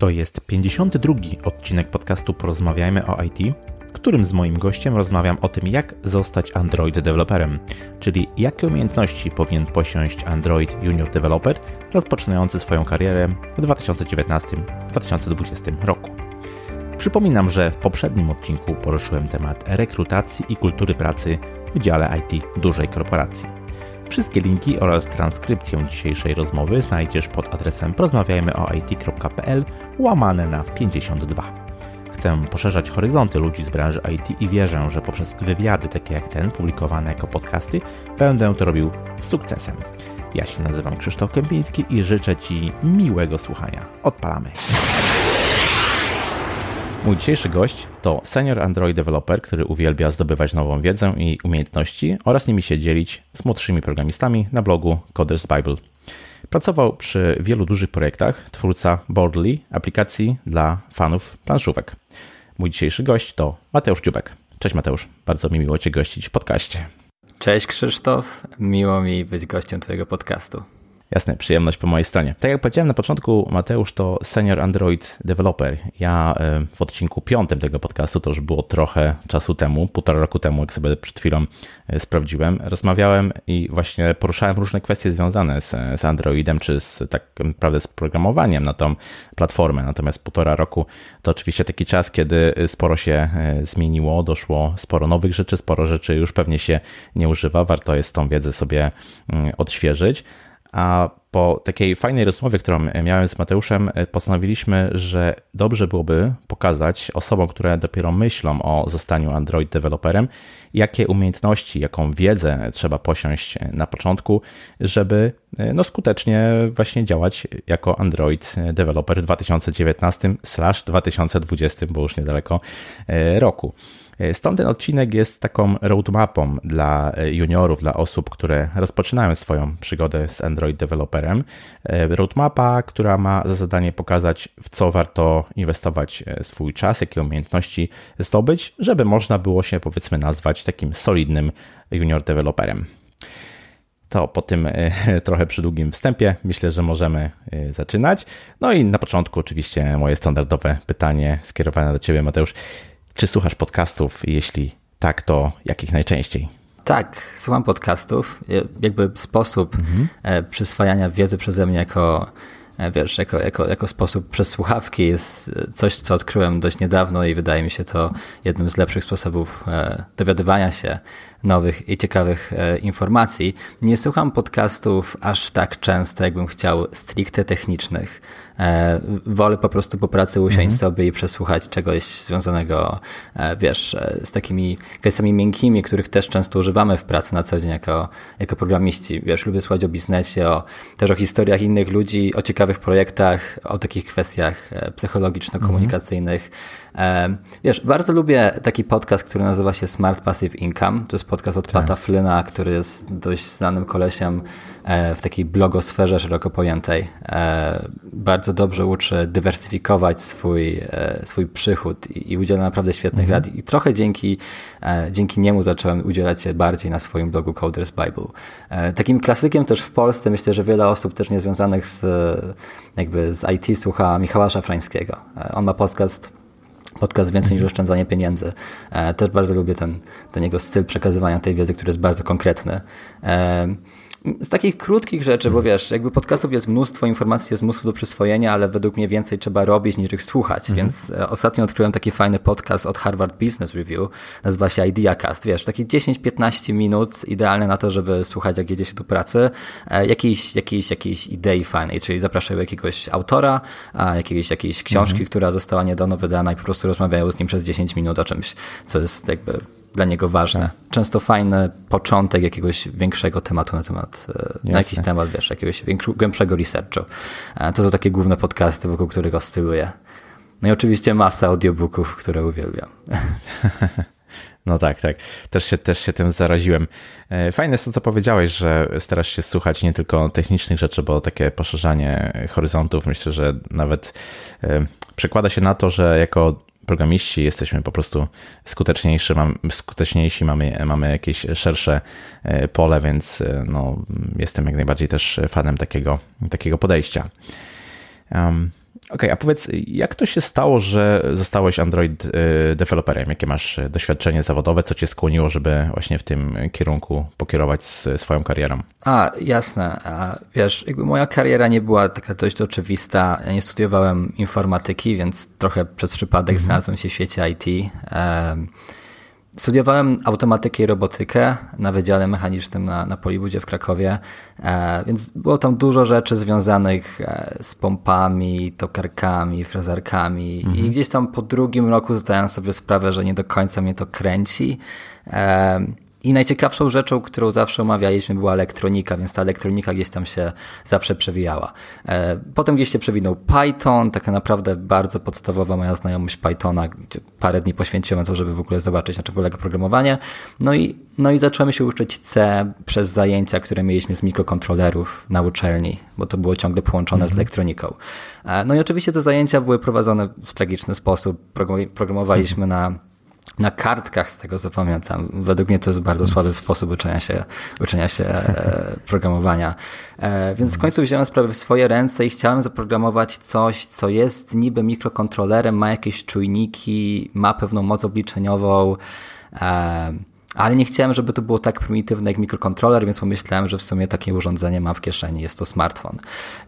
To jest 52 odcinek podcastu Porozmawiajmy o IT, w którym z moim gościem rozmawiam o tym, jak zostać Android deweloperem, czyli jakie umiejętności powinien posiąść Android Junior Developer rozpoczynający swoją karierę w 2019-2020 roku. Przypominam, że w poprzednim odcinku poruszyłem temat rekrutacji i kultury pracy w dziale IT dużej korporacji. Wszystkie linki oraz transkrypcję dzisiejszej rozmowy znajdziesz pod adresem porozmawiajmyoit.pl łamane na 52. Chcę poszerzać horyzonty ludzi z branży IT i wierzę, że poprzez wywiady takie jak ten, publikowane jako podcasty, będę to robił z sukcesem. Ja się nazywam Krzysztof Kępiński i życzę Ci miłego słuchania. Odpalamy. Mój dzisiejszy gość to senior Android developer, który uwielbia zdobywać nową wiedzę i umiejętności oraz nimi się dzielić z młodszymi programistami na blogu Coders Bible. Pracował przy wielu dużych projektach, twórca Boardly, aplikacji dla fanów planszówek. Mój dzisiejszy gość to Mateusz Dziubek. Cześć Mateusz, bardzo mi miło Cię gościć w podcaście. Cześć Krzysztof, miło mi być gościem Twojego podcastu. Jasne, przyjemność po mojej stronie. Tak jak powiedziałem na początku, Mateusz to senior Android developer. Ja e, w odcinku piątym tego podcastu, to już było trochę czasu temu, półtora roku temu, jak sobie przed chwilą e, sprawdziłem, rozmawiałem i właśnie poruszałem różne kwestie związane z, z Androidem, czy z tak naprawdę z programowaniem na tą platformę. Natomiast półtora roku to oczywiście taki czas, kiedy sporo się e, zmieniło, doszło sporo nowych rzeczy, sporo rzeczy już pewnie się nie używa. Warto jest tą wiedzę sobie mm, odświeżyć. A po takiej fajnej rozmowie, którą miałem z Mateuszem, postanowiliśmy, że dobrze byłoby pokazać osobom, które dopiero myślą o zostaniu Android deweloperem, jakie umiejętności, jaką wiedzę trzeba posiąść na początku, żeby no, skutecznie właśnie działać jako Android developer w 2019/2020, bo już niedaleko e, roku. Stąd ten odcinek jest taką roadmapą dla juniorów, dla osób, które rozpoczynają swoją przygodę z Android developerem. Roadmapa, która ma za zadanie pokazać, w co warto inwestować swój czas, jakie umiejętności zdobyć, żeby można było się powiedzmy nazwać takim solidnym junior developerem. To po tym trochę przydługim wstępie myślę, że możemy zaczynać. No i na początku oczywiście moje standardowe pytanie skierowane do Ciebie, Mateusz. Czy słuchasz podcastów? Jeśli tak, to jakich najczęściej? Tak, słucham podcastów. Jakby sposób mhm. przyswajania wiedzy przeze mnie jako wiesz, jako, jako, jako sposób przez słuchawki jest coś, co odkryłem dość niedawno i wydaje mi się to jednym z lepszych sposobów dowiadywania się nowych i ciekawych informacji. Nie słucham podcastów aż tak często, jakbym chciał, stricte technicznych. E, wolę po prostu po pracy usiąść mhm. sobie i przesłuchać czegoś związanego, e, wiesz, e, z takimi kwestiami miękkimi, których też często używamy w pracy na co dzień jako, jako programiści. Wiesz, lubię słuchać o biznesie, o, też o historiach innych ludzi, o ciekawych projektach, o takich kwestiach psychologiczno-komunikacyjnych. Mhm. Wiesz, bardzo lubię taki podcast, który nazywa się Smart Passive Income. To jest podcast od tak. Pata Flyna, który jest dość znanym kolesiem w takiej blogosferze szeroko pojętej. Bardzo dobrze uczy dywersyfikować swój, e, swój przychód i, udziela naprawdę świetnych mhm. rad. I trochę dzięki, e, dzięki niemu zacząłem udzielać się bardziej na swoim blogu Coders Bible. E, takim klasykiem też w Polsce, myślę, że wiele osób też niezwiązanych z, jakby z IT słucha Michała Szafrańskiego. On ma podcast podcast Więcej niż oszczędzanie pieniędzy. Też bardzo lubię ten, ten jego styl przekazywania tej wiedzy, który jest bardzo konkretny. Z takich krótkich rzeczy, bo wiesz, jakby podcastów jest mnóstwo, informacji jest mnóstwo do przyswojenia, ale według mnie więcej trzeba robić niż ich słuchać. Mhm. Więc e, ostatnio odkryłem taki fajny podcast od Harvard Business Review, nazywa się IdeaCast. Wiesz, taki 10-15 minut, idealne na to, żeby słuchać, jak jedzie się do pracy, e, jakiejś, jakiejś, jakiejś idei fajnej, czyli zapraszają jakiegoś autora, jakiejś, jakiejś książki, mhm. która została niedawno wydana i po prostu rozmawiają z nim przez 10 minut o czymś, co jest jakby dla niego ważne. Tak. Często fajny początek jakiegoś większego tematu na temat, e, na jakiś temat, wiesz, jakiegoś głębszego researchu. E, to są takie główne podcasty, wokół których oscyluję. No i oczywiście masa audiobooków, które uwielbiam. No tak, tak. Też się, też się tym zaraziłem. E, fajne jest to, co powiedziałeś, że starasz się słuchać nie tylko technicznych rzeczy, bo takie poszerzanie horyzontów myślę, że nawet przekłada się na to, że jako programiści jesteśmy po prostu skuteczniejsi, mamy, skuteczniejsi mamy, mamy jakieś szersze e, pole, więc e, no, jestem jak najbardziej też fanem takiego, takiego podejścia. Um, okay, a powiedz, jak to się stało, że zostałeś Android y, deweloperem? Jakie masz doświadczenie zawodowe, co cię skłoniło, żeby właśnie w tym kierunku pokierować swoją karierą? A, jasne. A, wiesz, jakby moja kariera nie była taka dość oczywista. Ja nie studiowałem informatyki, więc trochę przez przypadek mhm. znalazłem się w świecie IT. Um, Studiowałem automatykę i robotykę na Wydziale Mechanicznym na, na Polibudzie w Krakowie, e, więc było tam dużo rzeczy związanych e, z pompami, tokarkami, frezarkami mhm. i gdzieś tam po drugim roku zdałem sobie sprawę, że nie do końca mnie to kręci. I najciekawszą rzeczą, którą zawsze omawialiśmy, była elektronika, więc ta elektronika gdzieś tam się zawsze przewijała. E, potem gdzieś się przewinął Python, taka naprawdę bardzo podstawowa moja znajomość Pythona, gdzie parę dni poświęciłem to, żeby w ogóle zobaczyć, na czym polega programowanie. No i, no i zacząłem się uczyć C przez zajęcia, które mieliśmy z mikrokontrolerów na uczelni, bo to było ciągle połączone z mhm. elektroniką. E, no i oczywiście te zajęcia były prowadzone w tragiczny sposób. Programowaliśmy na na kartkach, z tego co pamiętam. Według mnie to jest bardzo słaby sposób uczenia się, uczenia się e, programowania. E, więc w końcu wziąłem sprawę w swoje ręce i chciałem zaprogramować coś, co jest niby mikrokontrolerem, ma jakieś czujniki, ma pewną moc obliczeniową. E, ale nie chciałem, żeby to było tak prymitywne jak mikrokontroler, więc pomyślałem, że w sumie takie urządzenie mam w kieszeni, jest to smartfon.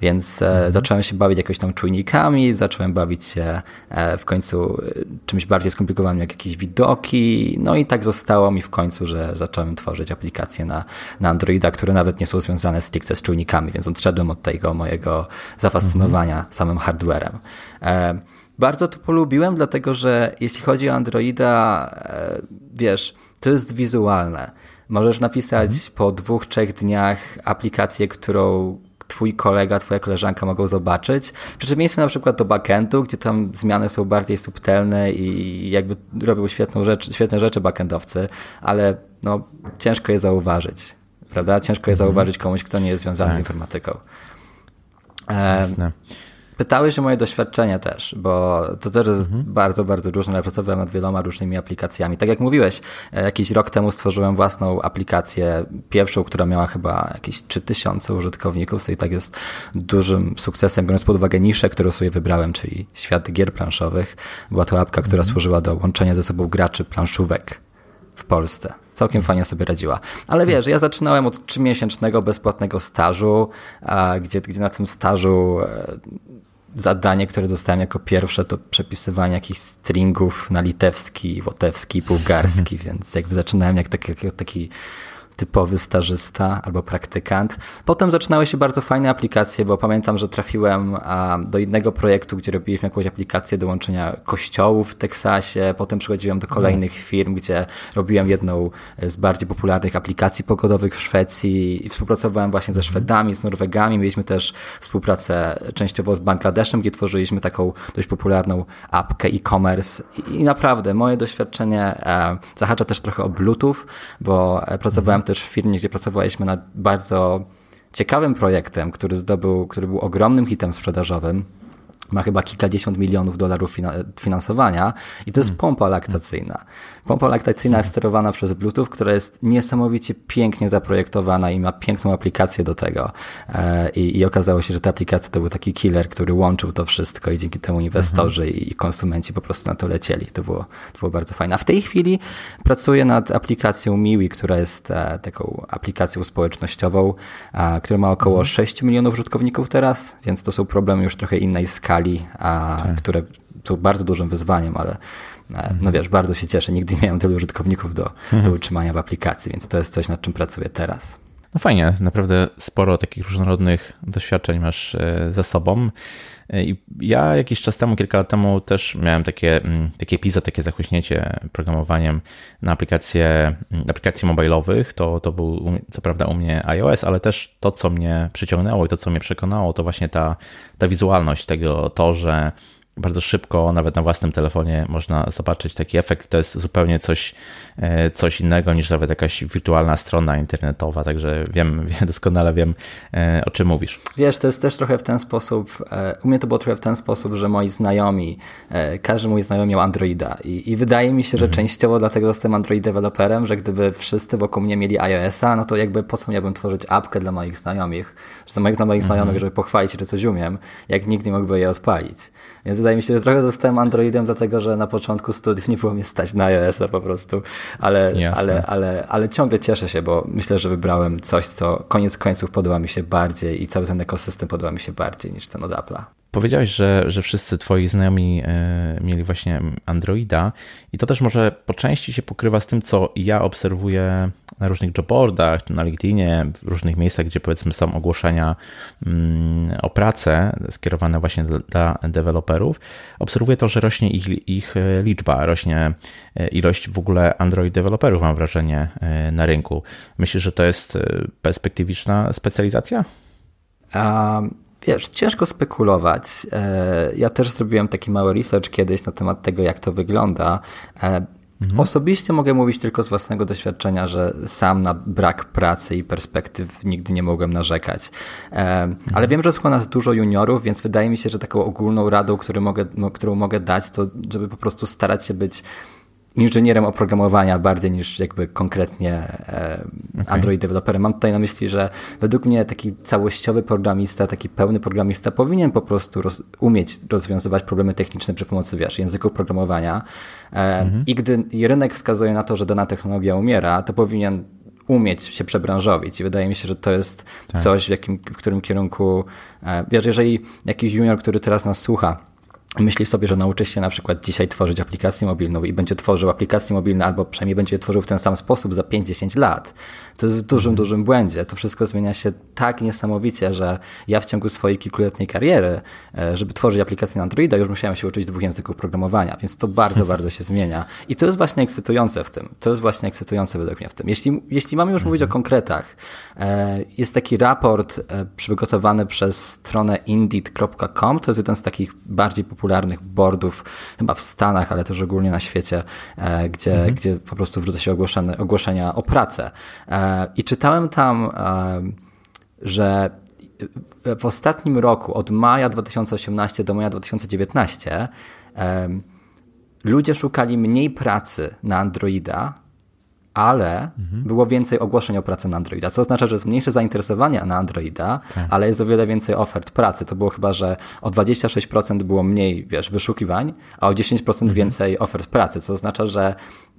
Więc e, mhm. zacząłem się bawić jakoś tam czujnikami, zacząłem bawić się e, w końcu e, czymś bardziej skomplikowanym jak jakieś widoki, no i tak zostało mi w końcu, że zacząłem tworzyć aplikacje na, na Androida, które nawet nie są związane stricte z czujnikami, więc odszedłem od tego mojego zafascynowania mhm. samym hardwarem. Bardzo to polubiłem, dlatego że jeśli chodzi o Androida, wiesz, to jest wizualne. Możesz napisać mhm. po dwóch, trzech dniach aplikację, którą twój kolega, twoja koleżanka mogą zobaczyć. W przeciwieństwie na przykład do backendu, gdzie tam zmiany są bardziej subtelne i jakby robią świetną rzecz, świetne rzeczy backendowcy, ale no, ciężko je zauważyć. Prawda? Ciężko je mhm. zauważyć komuś, kto nie jest związany tak. z informatyką. Jasne. Pytałeś o moje doświadczenia też, bo to też jest mhm. bardzo, bardzo różne. Ja pracowałem nad wieloma różnymi aplikacjami. Tak jak mówiłeś, e, jakiś rok temu stworzyłem własną aplikację, pierwszą, która miała chyba jakieś 3000 użytkowników, co i tak jest dużym sukcesem, biorąc pod uwagę niszę, którą sobie wybrałem, czyli świat gier planszowych. Była to apka, która mhm. służyła do łączenia ze sobą graczy planszówek w Polsce. Całkiem fajnie sobie radziła. Ale wiesz, ja zaczynałem od trzymiesięcznego bezpłatnego stażu, gdzie, gdzie na tym stażu e, zadanie, które dostałem jako pierwsze, to przepisywanie jakichś stringów na litewski, łotewski, bułgarski, więc jakby zaczynałem jak taki, jak taki typowy stażysta albo praktykant. Potem zaczynały się bardzo fajne aplikacje, bo pamiętam, że trafiłem do innego projektu, gdzie robiliśmy jakąś aplikację do łączenia kościołów w Teksasie. Potem przychodziłem do kolejnych firm, gdzie robiłem jedną z bardziej popularnych aplikacji pogodowych w Szwecji i współpracowałem właśnie ze mhm. Szwedami, z Norwegami. Mieliśmy też współpracę częściowo z Bangladeszem, gdzie tworzyliśmy taką dość popularną apkę e-commerce i naprawdę moje doświadczenie e, zahacza też trochę o Bluetooth, bo e, też w firmie, gdzie pracowaliśmy nad bardzo ciekawym projektem, który zdobył, który był ogromnym hitem sprzedażowym ma chyba kilkadziesiąt milionów dolarów finansowania i to jest hmm. pompa laktacyjna. Pompa laktacyjna jest sterowana przez Bluetooth, która jest niesamowicie pięknie zaprojektowana i ma piękną aplikację do tego. E, I, i okazało się, że ta aplikacja to był taki killer, który łączył to wszystko i dzięki temu inwestorzy mhm. i konsumenci po prostu na to lecieli. To było, to było bardzo fajne. A w tej chwili pracuję nad aplikacją Miwi, która jest e, taką aplikacją społecznościową, która ma około mhm. 6 milionów użytkowników teraz, więc to są problemy już trochę innej skali, tak. które są bardzo dużym wyzwaniem, ale E, no wiesz, bardzo się cieszę. Nigdy nie miałem tylu użytkowników do, mhm. do utrzymania w aplikacji, więc to jest coś, nad czym pracuję teraz. No fajnie, naprawdę sporo takich różnorodnych doświadczeń masz e, ze sobą. E, I ja jakiś czas temu, kilka lat temu też miałem takie, mm, takie PISA, takie zachłyśnięcie programowaniem na aplikacje, mm, aplikacji mobilowych. To, to był co prawda u mnie iOS, ale też to, co mnie przyciągnęło i to, co mnie przekonało, to właśnie ta, ta wizualność tego, to, że bardzo szybko, nawet na własnym telefonie można zobaczyć taki efekt. To jest zupełnie coś, e, coś innego niż nawet jakaś wirtualna strona internetowa, także wiem, doskonale wiem, e, o czym mówisz. Wiesz, to jest też trochę w ten sposób, e, u mnie to było trochę w ten sposób, że moi znajomi, każdy mój znajomy miał Androida i, i wydaje mi się, że mhm. częściowo dlatego zostałem Android deweloperem, że gdyby wszyscy wokół mnie mieli iOS-a, no to jakby po co miałbym tworzyć apkę dla moich znajomych, że dla moich, dla moich mhm. znajomych, żeby pochwalić, że coś umiem, jak nikt nie mógłby je odpalić. Więc wydaje mi się, że trochę zostałem Androidem, dlatego że na początku studiów nie było mnie stać na iOS-a po prostu, ale, ale, ale, ale ciągle cieszę się, bo myślę, że wybrałem coś, co koniec końców podoba mi się bardziej i cały ten ekosystem podoba mi się bardziej niż ten od Apple'a. Powiedziałeś, że, że wszyscy twoi znajomi e, mieli właśnie Androida i to też może po części się pokrywa z tym, co ja obserwuję na różnych jobboardach, na LinkedInie, w różnych miejscach, gdzie powiedzmy są ogłoszenia mm, o pracę skierowane właśnie dla deweloperów. Obserwuję to, że rośnie ich, ich e, liczba, rośnie e, ilość w ogóle Android deweloperów, mam wrażenie, na rynku. Myślisz, że to jest perspektywiczna specjalizacja? Um Wiesz, ciężko spekulować. E, ja też zrobiłem taki mały research kiedyś na temat tego, jak to wygląda. E, mhm. Osobiście mogę mówić tylko z własnego doświadczenia, że sam na brak pracy i perspektyw nigdy nie mogłem narzekać. E, mhm. Ale wiem, że słucha nas dużo juniorów, więc wydaje mi się, że taką ogólną radą, którą mogę, którą mogę dać, to żeby po prostu starać się być inżynierem oprogramowania bardziej niż jakby konkretnie e, okay. Android deweloperem. Mam tutaj na myśli, że według mnie taki całościowy programista, taki pełny programista powinien po prostu roz, umieć rozwiązywać problemy techniczne przy pomocy, wiesz, języków programowania e, mhm. i gdy rynek wskazuje na to, że dana technologia umiera, to powinien umieć się przebranżowić i wydaje mi się, że to jest tak. coś, w, jakim, w którym kierunku, e, wiesz, jeżeli jakiś junior, który teraz nas słucha, myśli sobie, że nauczy się na przykład dzisiaj tworzyć aplikację mobilną i będzie tworzył aplikacje mobilne albo przynajmniej będzie je tworzył w ten sam sposób za 5-10 lat, to jest w dużym, mhm. dużym błędzie. To wszystko zmienia się tak niesamowicie, że ja w ciągu swojej kilkuletniej kariery, e, żeby tworzyć aplikację na Androida, już musiałem się uczyć dwóch języków programowania, więc to bardzo, bardzo się zmienia. I to jest właśnie ekscytujące w tym. To jest właśnie ekscytujące według mnie w tym. Jeśli, jeśli mamy już mówić o mhm. konkretach, e, jest taki raport e, przygotowany przez stronę indeed.com, to jest jeden z takich bardziej popularnych boardów, chyba w Stanach, ale też ogólnie na świecie, gdzie, mhm. gdzie po prostu wrzuca się ogłoszenia o pracę. I czytałem tam, że w ostatnim roku, od maja 2018 do maja 2019, ludzie szukali mniej pracy na Androida, ale mhm. było więcej ogłoszeń o pracę na Androida, co oznacza, że jest mniejsze zainteresowanie na Androida, tak. ale jest o wiele więcej ofert pracy. To było chyba, że o 26% było mniej, wiesz, wyszukiwań, a o 10% mhm. więcej ofert pracy, co oznacza, że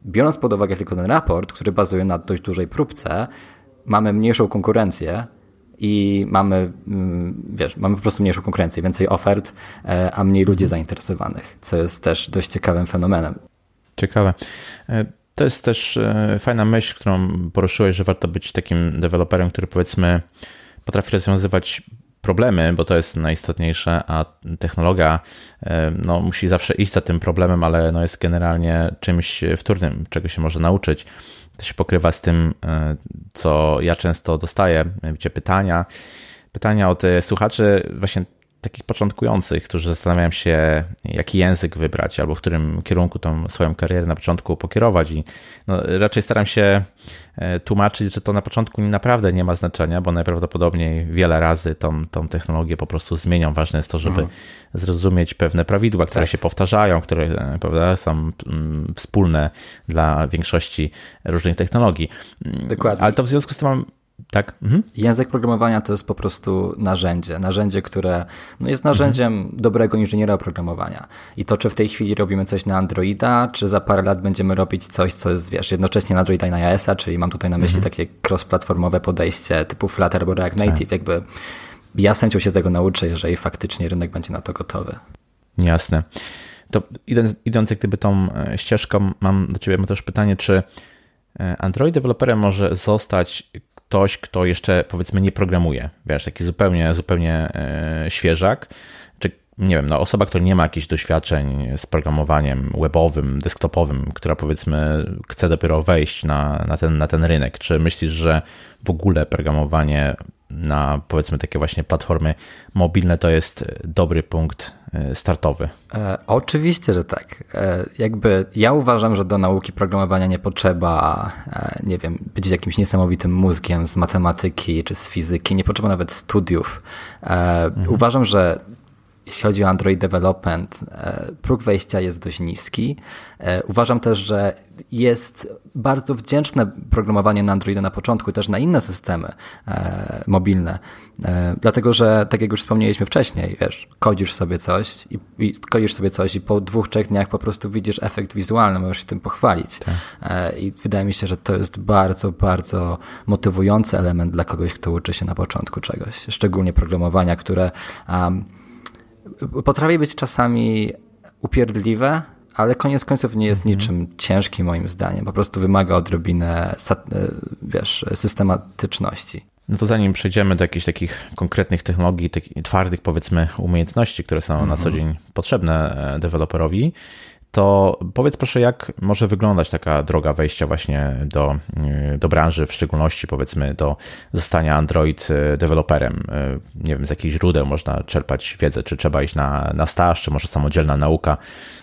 biorąc pod uwagę tylko ten raport, który bazuje na dość dużej próbce, mamy mniejszą konkurencję i mamy, mm, wiesz, mamy po prostu mniejszą konkurencję, więcej ofert, e, a mniej ludzi zainteresowanych, co jest też dość ciekawym fenomenem. Ciekawe. E, to jest też e, fajna myśl, którą poruszyłeś, że warto być takim deweloperem, który powiedzmy potrafi rozwiązywać problemy, bo to jest najistotniejsze, a technologia no, musi zawsze iść za tym problemem, ale no, jest generalnie czymś wtórnym, czego się może nauczyć. To się pokrywa z tym, e, co ja często dostaję, mianowicie pytania. Pytania od e, słuchaczy właśnie takich początkujących, którzy zastanawiają się, jaki język wybrać, albo w którym kierunku tą swoją karierę na początku pokierować. I no, raczej staram się e, tłumaczyć, że to na początku naprawdę nie ma znaczenia, bo najprawdopodobniej wiele razy tą, tą technologię po prostu zmienią. Ważne jest to, żeby mhm. zrozumieć pewne prawidła, które tak. się powtarzają, które e, prawda, są mm, wspólne dla większości różnych technologii. Dokładnie. Ale to w związku z tym mam tak. Mhm. Język programowania to jest po prostu narzędzie. Narzędzie, które no jest narzędziem mhm. dobrego inżyniera oprogramowania. I to, czy w tej chwili robimy coś na Androida, czy za parę lat będziemy robić coś, co jest, wiesz, jednocześnie na Androida i na iOS-a, czyli mam tutaj na myśli mhm. takie cross-platformowe podejście typu Flutter albo React tak. Native. Tak. Jakby ja sędzią się tego nauczę, jeżeli faktycznie rynek będzie na to gotowy. Jasne. To idąc, idąc jak gdyby tą e, ścieżką, mam do Ciebie też pytanie, czy e, Android deweloperem może zostać ktoś, kto jeszcze powiedzmy nie programuje, wiesz, taki zupełnie, zupełnie e, świeżak, czy nie wiem, no osoba, która nie ma jakichś doświadczeń z programowaniem webowym, desktopowym, która powiedzmy chce dopiero wejść na, na, ten, na ten rynek, czy myślisz, że w ogóle programowanie na powiedzmy takie właśnie platformy mobilne to jest dobry punkt startowy? E, oczywiście, że tak. E, jakby ja uważam, że do nauki programowania nie potrzeba, e, nie wiem, być jakimś niesamowitym mózgiem z matematyki czy z fizyki, nie potrzeba nawet studiów. E, mhm. Uważam, że jeśli chodzi o Android Development, e, próg wejścia jest dość niski. E, uważam też, że jest bardzo wdzięczne programowanie na Androida na początku, też na inne systemy e, mobilne, dlatego że, tak jak już wspomnieliśmy wcześniej, wiesz, kodzisz sobie coś i, i kodzisz sobie coś i po dwóch, trzech dniach po prostu widzisz efekt wizualny, możesz się tym pochwalić. Tak. I wydaje mi się, że to jest bardzo, bardzo motywujący element dla kogoś, kto uczy się na początku czegoś, szczególnie programowania, które um, potrafi być czasami upierdliwe, ale koniec końców nie jest mhm. niczym ciężkim moim zdaniem. Po prostu wymaga odrobinę, e, wiesz, systematyczności. No to zanim przejdziemy do jakichś takich konkretnych technologii, takich twardych powiedzmy umiejętności, które są na co mhm. dzień potrzebne e, deweloperowi, to powiedz proszę, jak może wyglądać taka droga wejścia właśnie do, y, do branży, w szczególności powiedzmy do zostania Android y, deweloperem. Y, nie wiem, z jakich źródeł można czerpać wiedzę, czy trzeba iść na, na staż, czy może samodzielna nauka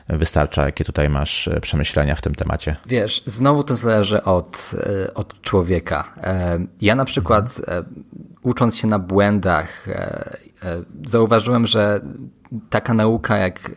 wystarcza. Jakie tutaj masz przemyślenia w tym temacie? Wiesz, znowu to zależy od, od człowieka. Ja na przykład mhm. ucząc się na błędach, zauważyłem, że taka nauka jak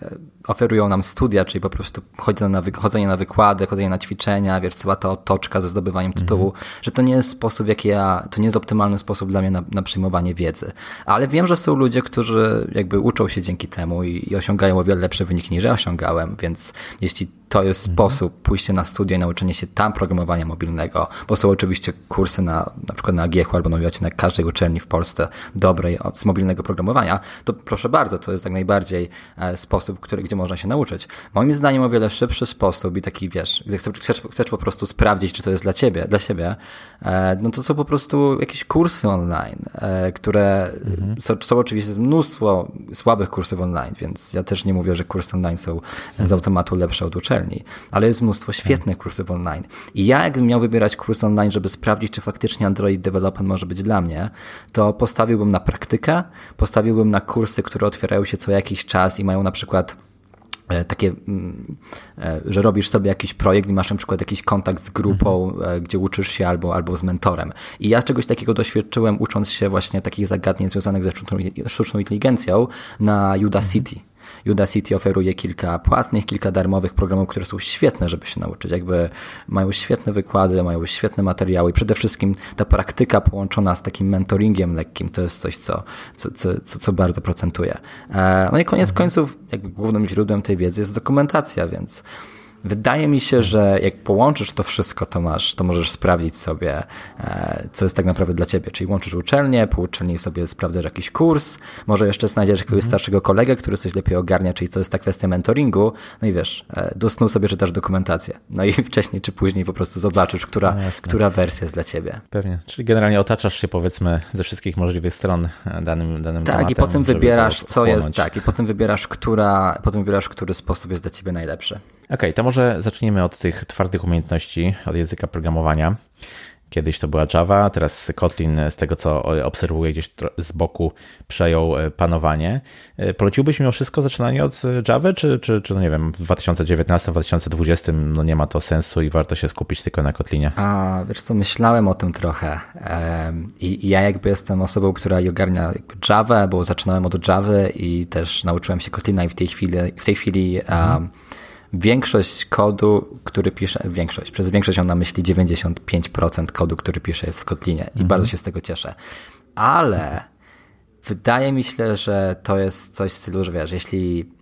oferują nam studia, czyli po prostu chodzenie na, wykłady, chodzenie na ćwiczenia, wiesz, cała ta otoczka ze zdobywaniem tytułu, mm -hmm. że to nie jest sposób, jaki ja, to nie jest optymalny sposób dla mnie na, na przyjmowanie wiedzy. Ale wiem, że są ludzie, którzy jakby uczą się dzięki temu i, i osiągają o wiele lepsze wyniki niż ja osiągałem, więc jeśli to jest mhm. sposób pójście na studia i nauczenie się tam programowania mobilnego, bo są oczywiście kursy na, na przykład na AGH albo na na każdej uczelni w Polsce dobrej z mobilnego programowania, to proszę bardzo, to jest tak najbardziej e, sposób, który, gdzie można się nauczyć. Moim zdaniem o wiele szybszy sposób i taki, wiesz, gdy chcesz, chcesz po prostu sprawdzić, czy to jest dla ciebie, dla siebie, e, no to są po prostu jakieś kursy online, e, które mhm. są, są oczywiście mnóstwo słabych kursów online, więc ja też nie mówię, że kursy online są z automatu lepsze od uczelni, ale jest mnóstwo tak. świetnych kursów online. I ja, jakbym miał wybierać kurs online, żeby sprawdzić, czy faktycznie Android Development może być dla mnie, to postawiłbym na praktykę, postawiłbym na kursy, które otwierają się co jakiś czas i mają na przykład takie, mm, e, że robisz sobie jakiś projekt i masz na przykład jakiś kontakt z grupą, mhm. E, gdzie uczysz się albo, albo z mentorem. I ja czegoś takiego doświadczyłem, ucząc się właśnie takich zagadnień związanych ze sztuczną, sztuczną inteligencją na Udacity. Mhm. Udacity oferuje kilka płatnych, kilka darmowych programów, które są świetne, żeby się nauczyć. Jakby mają świetne wykłady, mają świetne materiały i przede wszystkim ta praktyka połączona z takim mentoringiem lekkim to jest coś, co, co, co, co bardzo procentuje. E, no i koniec mhm. końców, jakby głównym źródłem tej wiedzy jest dokumentacja, więc Wydaje mi się, że jak połączysz to wszystko, to masz, to możesz sprawdzić sobie, e, co jest tak naprawdę dla ciebie. Czyli łączysz uczelnię, po uczelni sobie sprawdzasz jakiś kurs, może jeszcze znajdziesz jakiegoś mm -hmm. starszego kolegę, który coś lepiej ogarnia, czyli to jest ta kwestia mentoringu. No i wiesz, e, do snu sobie czytasz dokumentację. No i wcześniej czy później po prostu zobaczysz, która, no która wersja jest dla ciebie. Pewnie. Czyli generalnie otaczasz się powiedzmy ze wszystkich możliwych stron e, danym, danym tak, tematem. Tak, i potem wybierasz, co jest, tak, i potem wybierasz, która, potem wybierasz, który sposób jest dla ciebie najlepszy. Okej, okay, to może zaczniemy od tych twardych umiejętności, od języka programowania. Kiedyś to była Java, teraz Kotlin, z tego co obserwuję gdzieś z boku, przejął e, panowanie. E, poleciłbyś mimo wszystko zaczynanie od Java, czy, czy, czy no nie wiem, w 2019-2020 no nie ma to sensu i warto się skupić tylko na Kotlinie? A, wiesz co, myślałem o tym trochę. I ja jakby jestem osobą, która ogarnia Java, bo zaczynałem od Java i też nauczyłem się Kotlina i w tej chwili, w tej chwili mhm. um, większość kodu, który piszę, większość, przez większość mam na myśli 95% kodu, który piszę jest w Kotlinie i mhm. bardzo się z tego cieszę. Ale wydaje mi się, że to jest coś w stylu, że wiesz, jeśli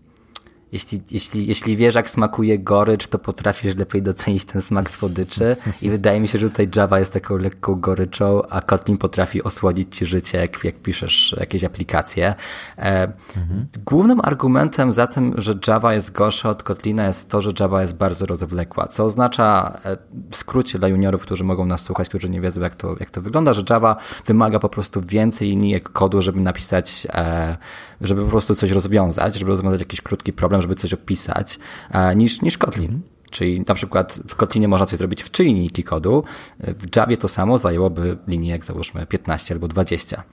jeśli, jeśli, jeśli wiesz, jak smakuje gorycz, to potrafisz lepiej docenić ten smak słodyczy. I wydaje mi się, że tutaj Java jest taką lekką goryczą, a Kotlin potrafi osłodzić ci życie, jak, jak piszesz jakieś aplikacje. E, mhm. Głównym argumentem za tym, że Java jest gorsza od Kotlina jest to, że Java jest bardzo rozwlekła, co oznacza e, w skrócie dla juniorów, którzy mogą nas słuchać, którzy nie wiedzą, jak to, jak to wygląda, że Java wymaga po prostu więcej linijek kodu, żeby napisać e, żeby po prostu coś rozwiązać, żeby rozwiązać jakiś krótki problem, żeby coś opisać, e, niż, niż Kotlin. Czyli na przykład w Kotlinie można coś zrobić w trzy linijki kodu, w Javie to samo zajęłoby linię, jak załóżmy 15 albo 20.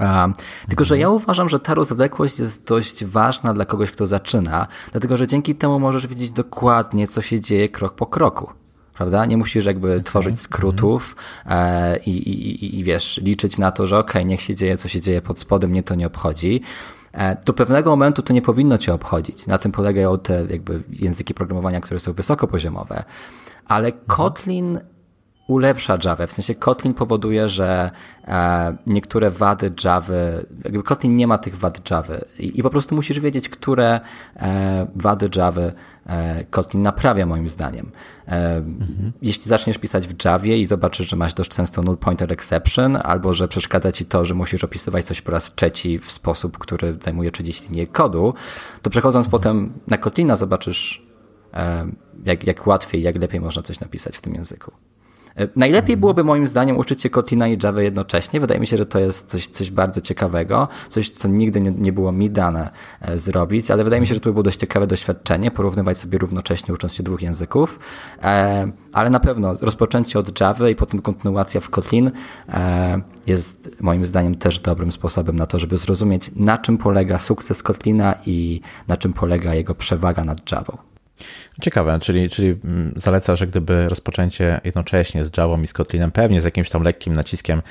Um, tylko, że ja uważam, że ta rozwlekłość jest dość ważna dla kogoś, kto zaczyna, dlatego że dzięki temu możesz wiedzieć dokładnie, co się dzieje krok po kroku. Prawda? Nie musisz jakby okay. tworzyć skrótów e, i, i, i, wiesz, liczyć na to, że okej, okay, niech się dzieje, co się dzieje pod spodem, mnie to nie obchodzi. E, do pewnego momentu to nie powinno cię obchodzić. Na tym polegają te jakby języki programowania, które są wysokopoziomowe. Ale mhm. Kotlin ulepsza Java. W sensie Kotlin powoduje, że e, niektóre wady Java, jakby Kotlin nie ma tych wad Java i, po prostu musisz wiedzieć, które e, wady Java e, Kotlin naprawia moim zdaniem. Mhm. Jeśli zaczniesz pisać w Javie i zobaczysz, że masz dość często null pointer exception, albo że przeszkadza ci to, że musisz opisywać coś po raz trzeci w sposób, który zajmuje 30 linii kodu, to przechodząc potem na Kotlina zobaczysz, jak, jak łatwiej, jak lepiej można coś napisać w tym języku. E, najlepiej byłoby moim zdaniem uczyć się Kotlina i Java jednocześnie. Wydaje mi się, że to jest coś, coś bardzo ciekawego, coś, co nigdy nie, nie było mi dane e, zrobić, ale wydaje mi się, że to by było dość ciekawe doświadczenie, porównywać sobie równocześnie ucząc się dwóch języków. E, ale na pewno rozpoczęcie od Java i potem kontynuacja w Kotlin jest moim zdaniem też dobrym sposobem na to, żeby zrozumieć, na czym polega sukces Kotlina i na czym polega jego przewaga nad Java. Ciekawe, czyli, czyli mm, zaleca, że gdyby rozpoczęcie jednocześnie z Java i z Kotlinem, pewnie z jakimś tam lekkim naciskiem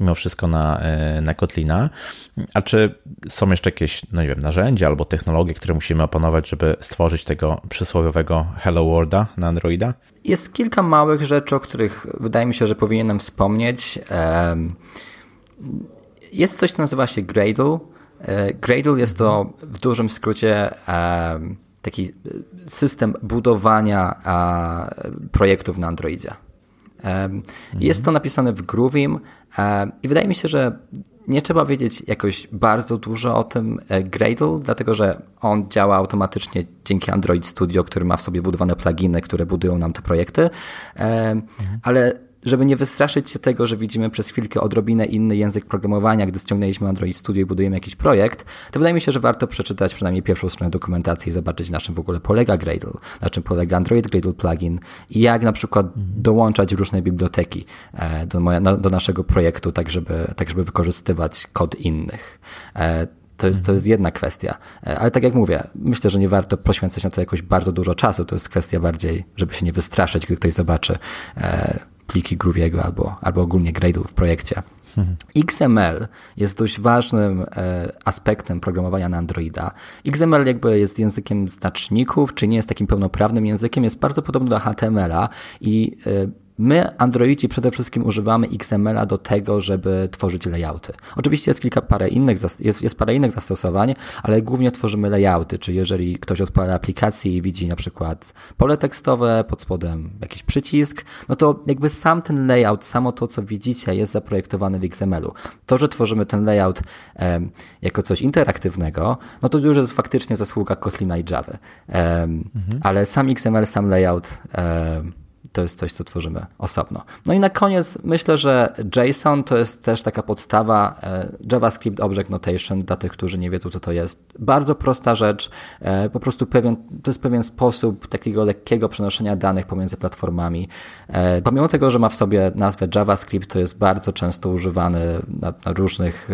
mimo wszystko na, e, na Kotlina, a czy są jeszcze jakieś, no nie wiem, narzędzia albo technologie, które musimy opanować, żeby stworzyć tego przysłowiowego Hello Worlda na Androida? Jest kilka małych rzeczy, o których wydaje mi się, że powinienem wspomnieć. Jest coś, co nazywa się Gradle. E, Gradle jest to w dużym skrócie taki e, system budowania projektów na Androidzie. Jest to napisane w Groovim i wydaje mi się, że nie trzeba wiedzieć jakoś bardzo dużo o tym e, Gradle, dlatego że on działa automatycznie dzięki Android Studio, który ma w sobie budowane pluginy, które budują nam te projekty, mhm. ale żeby nie wystraszyć się tego, że widzimy przez chwilkę odrobinę inny język programowania, gdy ściągnęliśmy Android Studio i budujemy jakiś projekt, to wydaje mi się, że warto przeczytać przynajmniej pierwszą stronę dokumentacji i zobaczyć, na czym w ogóle polega Gradle, na czym polega Android Gradle plugin i jak na przykład mhm. dołączać różne biblioteki e, do, moja, do naszego projektu, tak żeby, tak żeby wykorzystywać kod innych. E, to jest, to jest jedna kwestia. E, ale tak jak mówię, myślę, że nie warto poświęcać na to jakoś bardzo dużo czasu. To jest kwestia bardziej, żeby się nie wystraszyć, gdy ktoś zobaczy pliki Grooviego albo, albo ogólnie Gradle w projekcie. Mhm. XML jest dość ważnym e, aspektem programowania na Androida. XML jakby jest językiem znaczników, czy nie jest takim pełnoprawnym językiem, jest bardzo podobny do HTML-a i e, My, Androidzi, przede wszystkim używamy XML-a do tego, żeby tworzyć layouty. Oczywiście jest kilka parę innych, jest, jest parę innych zastosowań, ale głównie tworzymy layouty, czyli jeżeli ktoś odpala aplikację i widzi na przykład pole tekstowe, pod spodem jakiś przycisk, no to jakby sam ten layout, samo to, co widzicie, jest zaprojektowane w XML-u. To, że tworzymy ten layout e, jako coś interaktywnego, no to już jest faktycznie zasługa Kotlina i Java. E, mhm. Ale sam XML, sam layout e, to jest coś, co tworzymy osobno. No i na koniec myślę, że JSON to jest też taka podstawa e, JavaScript Object Notation dla tych, którzy nie wiedzą, co to jest. Bardzo prosta rzecz, e, po prostu pewien, to jest pewien sposób takiego lekkiego przenoszenia danych pomiędzy platformami. E, pomimo tego, że ma w sobie nazwę JavaScript, to jest bardzo często używany na, na różnych,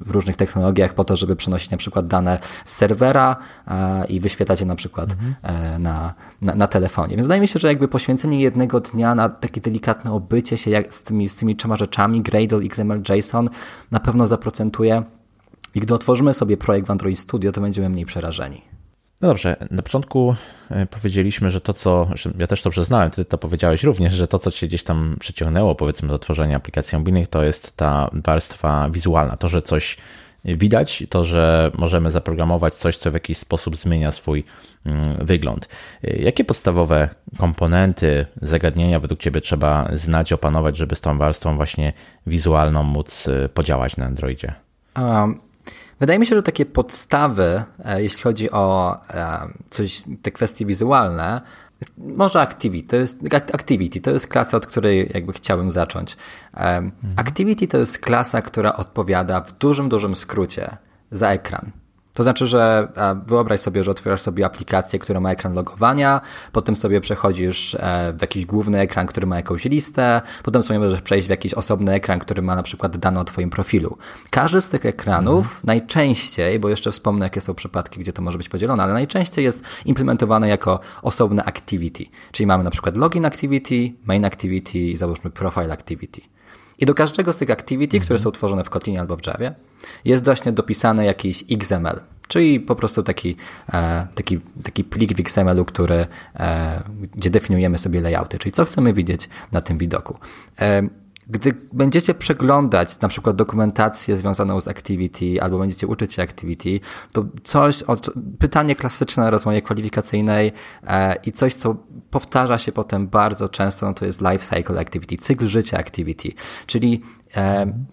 w różnych technologiach po to, żeby przenosić na przykład dane z serwera i wyświetlać je na przykład mhm. na, na, na telefonie. Więc wydaje mi się, że jakby poświęcenie jednego jednego dnia na takie delikatne obycie się jak z, tymi, z tymi trzema rzeczami, Gradle, XML, JSON, na pewno zaprocentuje. I gdy otworzymy sobie projekt w Android Studio, to będziemy mniej przerażeni. No dobrze, na początku e, powiedzieliśmy, że to, co. Ja też to przyznałem, ty to powiedziałeś również, że to, co cię gdzieś tam przyciągnęło, powiedzmy, do tworzenia aplikacji mobilnych, to jest ta warstwa wizualna. To, że coś widać, to, że możemy zaprogramować coś, co w jakiś sposób zmienia swój mm, wygląd. Jakie podstawowe komponenty, zagadnienia według Ciebie trzeba znać, opanować, żeby z tą warstwą właśnie wizualną móc y, podziałać na Androidzie? Um, wydaje mi się, że takie podstawy, e, jeśli chodzi o e, coś, te kwestie wizualne, może Activity to, jest, Activity to jest klasa, od której jakby chciałbym zacząć. Mhm. Activity to jest klasa, która odpowiada w dużym, dużym skrócie za ekran. To znaczy, że wyobraź sobie, że otwierasz sobie aplikację, która ma ekran logowania, potem sobie przechodzisz e, w jakiś główny ekran, który ma jakąś listę, potem sobie możesz przejść w jakiś osobny ekran, który ma na przykład dane o Twoim profilu. Każdy z tych ekranów mhm. najczęściej, bo jeszcze wspomnę, jakie są przypadki, gdzie to może być podzielone, ale najczęściej jest implementowane jako osobne activity. Czyli mamy na przykład login activity, main activity i załóżmy profile activity. I do każdego z tych activity, które mhm. są tworzone w Kotlinie albo w Javie, jest właśnie dopisany jakiś XML, czyli po prostu taki, e, taki, taki plik w XML-u, który, e, gdzie definiujemy sobie layouty, czyli co chcemy widzieć na tym widoku. Gdy będziecie przeglądać na przykład dokumentację związaną z Activity albo będziecie uczyć się Activity, to coś, pytanie klasyczne rozmowie kwalifikacyjnej e, i coś, co powtarza się potem bardzo często, no to jest life cycle activity, cykl życia activity, czyli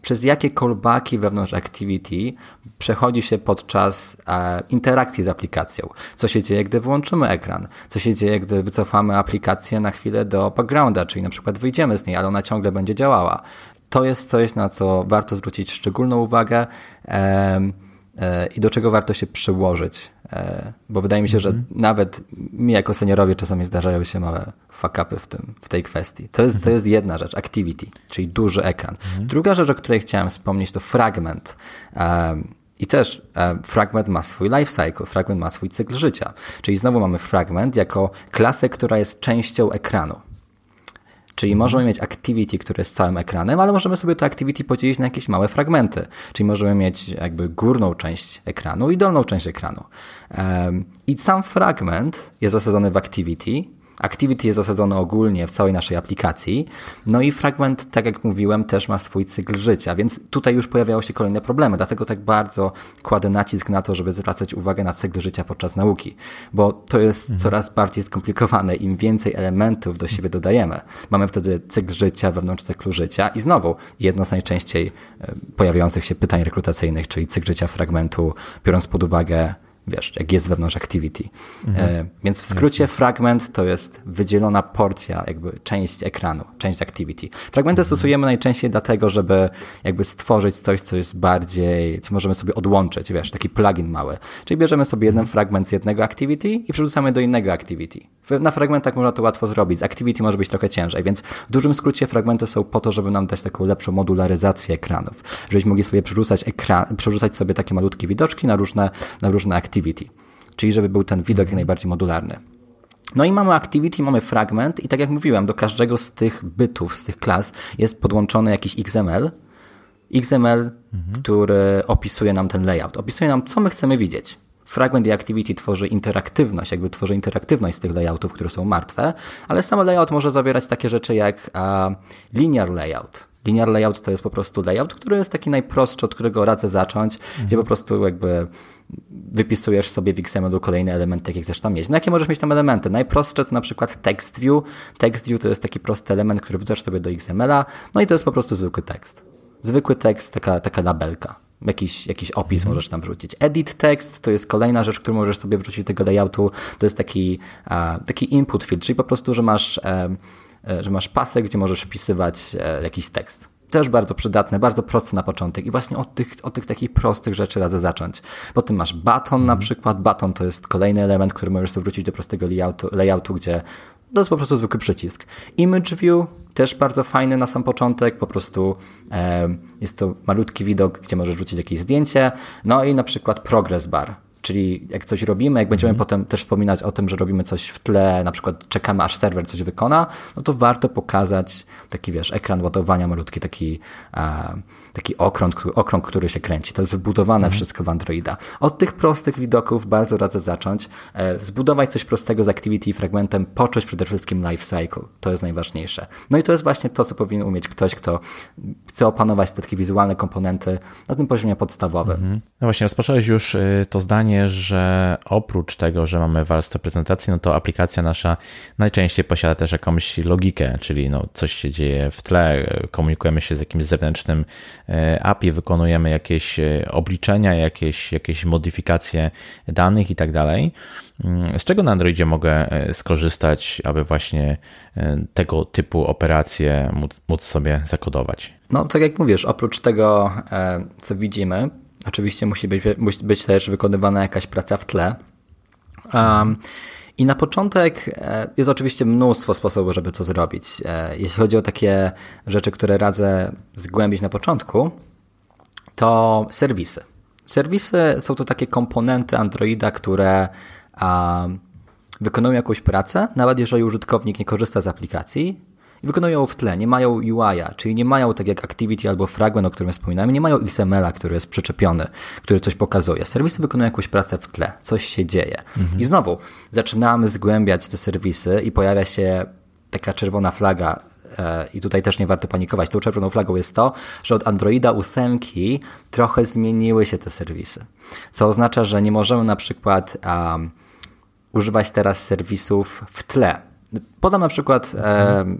przez jakie callbacki wewnątrz Activity przechodzi się podczas e, interakcji z aplikacją. Co się dzieje, gdy włączymy ekran? Co się dzieje, gdy wycofamy aplikację na chwilę do backgrounda, czyli na przykład wyjdziemy z niej, ale ona ciągle będzie działała. To jest coś, na co warto zwrócić szczególną uwagę e, i do czego warto się przyłożyć E, bo wydaje mi się, że mhm. nawet mi jako seniorowie czasami zdarzają się małe fuck-upy w, tym, w tej kwestii. To jest, to mhm. jest jedna rzecz, activity, czyli duży ekran. Mhm. Druga rzecz, o której chciałem wspomnieć, to fragment. I też e, fragment ma swój life cycle, fragment ma swój cykl życia. Czyli znowu mamy fragment jako klasę, która jest częścią ekranu. Czyli możemy mieć activity, które jest całym ekranem, ale możemy sobie to activity podzielić na jakieś małe fragmenty. Czyli możemy mieć jakby górną część ekranu i dolną część ekranu. I sam fragment jest osadzony w activity, Activity jest osadzone ogólnie w całej naszej aplikacji. No i fragment, tak jak mówiłem, też ma swój cykl życia, więc tutaj już pojawiały się kolejne problemy. Dlatego tak bardzo kładę nacisk na to, żeby zwracać uwagę na cykl życia podczas nauki, bo to jest mhm. coraz bardziej skomplikowane. Im więcej elementów do siebie dodajemy, mamy wtedy cykl życia wewnątrz cyklu życia i znowu jedno z najczęściej e, pojawiających się pytań rekrutacyjnych, czyli cykl życia fragmentu, biorąc pod uwagę wiesz, jak jest wewnątrz activity. Mhm. E, więc w skrócie Jasne. fragment to jest wydzielona porcja, jakby część ekranu, część activity. Fragmenty mhm. stosujemy najczęściej dlatego, żeby jakby stworzyć coś, co jest bardziej, co możemy sobie odłączyć, wiesz, taki plugin mały. Czyli bierzemy sobie jeden mhm. fragment z jednego activity i przerzucamy do innego activity. Na fragmentach można to łatwo zrobić, z activity może być trochę ciężej, więc w dużym skrócie fragmenty są po to, żeby nam dać taką lepszą modularyzację ekranów, żebyśmy mogli sobie przerzucać, ekran, przerzucać sobie takie malutkie widoczki na różne, na różne activity activity, czyli żeby był ten widok jak mhm. najbardziej modularny. No i mamy activity, mamy fragment i tak jak mówiłem, do każdego z tych bytów, z tych klas jest podłączony jakiś XML, XML, mhm. który opisuje nam ten layout, opisuje nam, co my chcemy widzieć. Fragment i activity tworzy interaktywność, jakby tworzy interaktywność z tych layoutów, które są martwe, ale sam layout może zawierać takie rzeczy jak linear layout. Linear layout to jest po prostu layout, który jest taki najprostszy, od którego radzę zacząć, mhm. gdzie po prostu jakby wypisujesz sobie w XML-u kolejne elementy, jakie chcesz tam mieć. No jakie możesz mieć tam elementy? Najprostsze to na przykład text view. Text view to jest taki prosty element, który wrzucasz sobie do XML-a, no i to jest po prostu zwykły tekst. Zwykły tekst, taka, taka labelka. Jakiś, jakiś opis mhm. możesz tam wrzucić. Edit text to jest kolejna rzecz, którą możesz sobie wrzucić do tego layoutu. To jest taki, taki input field, czyli po prostu, że masz, że masz pasek, gdzie możesz wpisywać e, jakiś tekst też bardzo przydatne, bardzo proste na początek i właśnie od tych, od tych takich prostych rzeczy radzę zacząć. Potem masz baton na przykład. Baton to jest kolejny element, który możesz wrócić do prostego layoutu, layoutu gdzie to jest po prostu zwykły przycisk. Image view też bardzo fajny na sam początek, po prostu e, jest to malutki widok, gdzie możesz wrzucić jakieś zdjęcie. No i na przykład progress bar. Czyli jak coś robimy, jak będziemy mm. potem też wspominać o tym, że robimy coś w tle, na przykład czekamy aż serwer coś wykona, no to warto pokazać taki, wiesz, ekran ładowania malutki, taki e, taki okrąg, okrąg, który się kręci. To jest wbudowane mhm. wszystko w Androida. Od tych prostych widoków bardzo radzę zacząć. E, zbudować coś prostego z Activity i fragmentem, poczuć przede wszystkim life cycle. To jest najważniejsze. No i to jest właśnie to, co powinien umieć ktoś, kto chce opanować te takie wizualne komponenty na tym poziomie podstawowym. Mhm. No właśnie, rozpocząłeś już y, to zdanie, że oprócz tego, że mamy warstwę prezentacji, no to aplikacja nasza najczęściej posiada też jakąś logikę, czyli no coś się dzieje w tle, komunikujemy się z jakimś zewnętrznym API, wykonujemy jakieś e, obliczenia, jakieś, jakieś modyfikacje danych i tak dalej. Mm, z czego na Androidzie mogę e, skorzystać, aby właśnie tego typu operacje móc, móc sobie zakodować? No, tak jak mówisz, oprócz tego, co widzimy, Oczywiście musi być, musi być też wykonywana jakaś praca w tle. Um, i na początek e, jest oczywiście mnóstwo sposobów, żeby to zrobić. E, jeśli chodzi o takie rzeczy, które radzę zgłębić na początku, to serwisy. Serwisy są to takie komponenty Androida, które wykonują jakąś pracę, nawet jeżeli użytkownik nie korzysta z aplikacji, i wykonują ją w tle, nie mają UI-a, czyli nie mają tak jak Activity albo Fragment, o którym wspominałem, nie mają XML-a, który jest przyczepiony, który coś pokazuje. Serwisy wykonują jakąś pracę w tle, coś się dzieje. Mhm. I znowu zaczynamy zgłębiać te serwisy i pojawia się taka czerwona flaga e, i tutaj też nie warto panikować. Tą czerwoną flagą jest to, że od Androida 8 trochę zmieniły się te serwisy. Co oznacza, że nie możemy na przykład um, używać teraz serwisów w tle. Podam na przykład mhm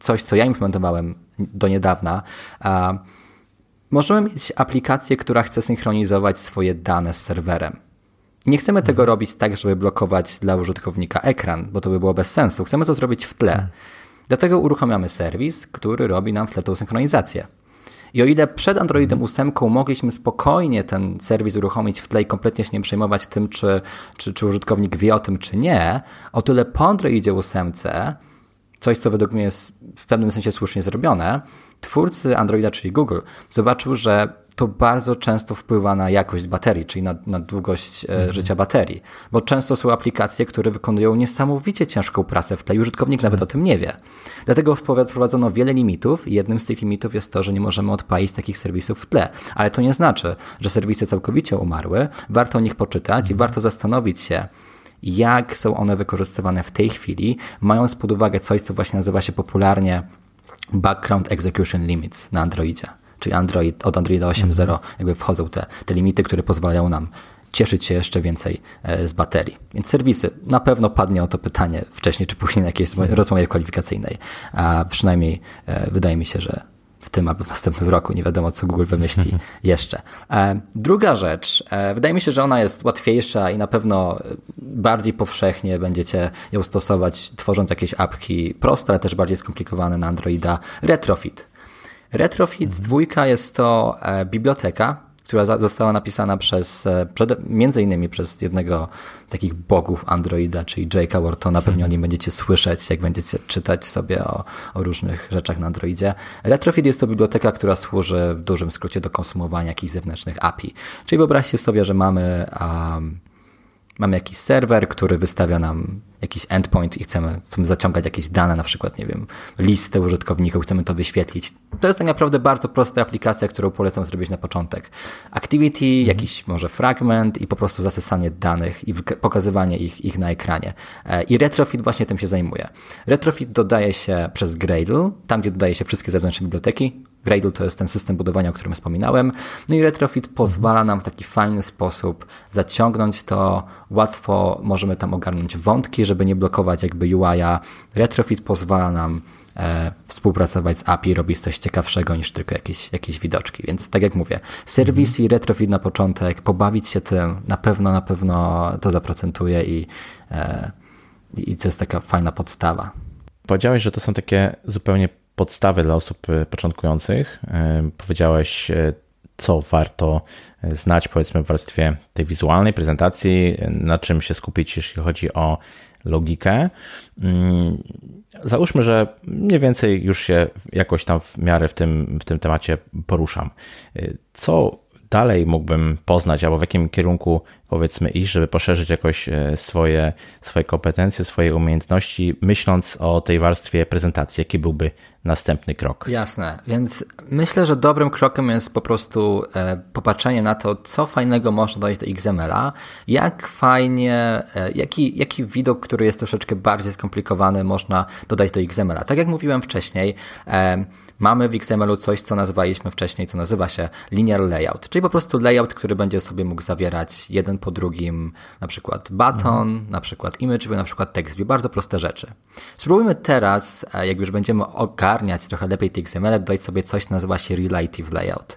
coś, co ja implementowałem do niedawna, możemy mieć aplikację, która chce synchronizować swoje dane z serwerem. Nie chcemy tego mhm. robić tak, żeby blokować dla użytkownika ekran, bo to by było bez sensu. Chcemy to zrobić w tle. Mhm. Dlatego uruchamiamy serwis, który robi nam w tle tą synchronizację. I o ile przed Androidem 8 mhm. mogliśmy spokojnie ten serwis uruchomić w tle i kompletnie się nie przejmować tym, czy, czy, czy użytkownik wie o tym, czy nie, o tyle po Androidzie 8 coś, co według mnie jest w pewnym sensie słusznie zrobione, twórcy Androida, czyli Google, zobaczył, że to bardzo często wpływa na jakość baterii, czyli na, na długość e, mhm. życia baterii. Bo często są aplikacje, które wykonują niesamowicie ciężką pracę w tle i użytkownik nawet o tym nie wie. Dlatego wprowadzono wiele limitów i jednym z tych limitów jest to, że nie możemy odpalić takich serwisów w tle. Ale to nie znaczy, że serwisy całkowicie umarły. Warto o nich poczytać mhm. i warto zastanowić się, jak są one wykorzystywane w tej chwili, mając pod uwagę coś, co właśnie nazywa się popularnie Background Execution Limits na Androidzie. Czyli Android, od Androida 8.0 mhm. jakby wchodzą te, te limity, które pozwalają nam cieszyć się jeszcze więcej e, z baterii. Więc serwisy, na pewno padnie o to pytanie wcześniej czy później na jakiejś rozmowie kwalifikacyjnej. A przynajmniej e, wydaje mi się, że w tym albo w następnym roku. Nie wiadomo, co Google wymyśli jeszcze. E, druga rzecz, e, wydaje mi się, że ona jest łatwiejsza i na pewno bardziej powszechnie będziecie ją stosować, tworząc jakieś apki proste, ale też bardziej skomplikowane na Androida. Retrofit. Retrofit mhm. dwójka jest to e, biblioteka, która została napisana przez, e, między innymi przez jednego z takich bogów Androida, czyli Jake'a Whartona. Pewnie o nim będziecie słyszeć, jak będziecie czytać sobie o, o różnych rzeczach na Androidzie. Retrofit jest to biblioteka, która służy w dużym skrócie do konsumowania jakichś zewnętrznych API. Czyli wyobraźcie sobie, że mamy um, mamy jakiś serwer, który wystawia nam jakiś endpoint i chcemy, chcemy zaciągać jakieś dane, na przykład, nie wiem, listę użytkowników, chcemy to wyświetlić. To jest tak naprawdę bardzo prosta aplikacja, którą polecam zrobić na początek. Activity, mhm. jakiś może fragment i po prostu zasysanie danych i pokazywanie ich, ich na ekranie. E, I Retrofit właśnie tym się zajmuje. Retrofit dodaje się przez Gradle, tam gdzie dodaje się wszystkie zewnętrzne biblioteki, Gradle to jest ten system budowania, o którym wspominałem. No i retrofit pozwala nam w taki fajny sposób zaciągnąć to. Łatwo możemy tam ogarnąć wątki, żeby nie blokować jakby UI-a. Retrofit pozwala nam e, współpracować z API, robić coś ciekawszego niż tylko jakieś, jakieś widoczki. Więc tak jak mówię, serwis mhm. i retrofit na początek, pobawić się tym, na pewno, na pewno to zaprocentuje i, e, i to jest taka fajna podstawa. Powiedziałeś, że to są takie zupełnie podstawy dla osób e, początkujących. E, powiedziałeś, e, co warto znać, powiedzmy, w warstwie tej wizualnej prezentacji, na czym się skupić, jeśli chodzi o logikę. Mm, załóżmy, że mniej więcej już się jakoś tam w miarę w tym, w tym temacie poruszam. Co dalej mógłbym poznać, albo w jakim kierunku powiedzmy iść, żeby poszerzyć jakoś e, swoje, swoje kompetencje, swoje umiejętności, myśląc o tej warstwie prezentacji, jaki byłby następny krok? Jasne, więc myślę, że dobrym krokiem jest po prostu e, popatrzenie na to, co fajnego można dojść do XML-a, jak fajnie, e, jaki, jaki widok, który jest troszeczkę bardziej skomplikowany, można dodać do XML-a. Tak jak mówiłem wcześniej, mamy w XML-u coś, co nazwaliśmy wcześniej, co nazywa się linear layout, czyli po prostu layout, który będzie sobie mógł zawierać jeden po drugim na przykład button, mhm. na przykład image na przykład text view, bardzo proste rzeczy. Spróbujmy teraz, e, jak już będziemy ogarniać trochę lepiej te XML, dodać sobie coś, co nazywa się relative layout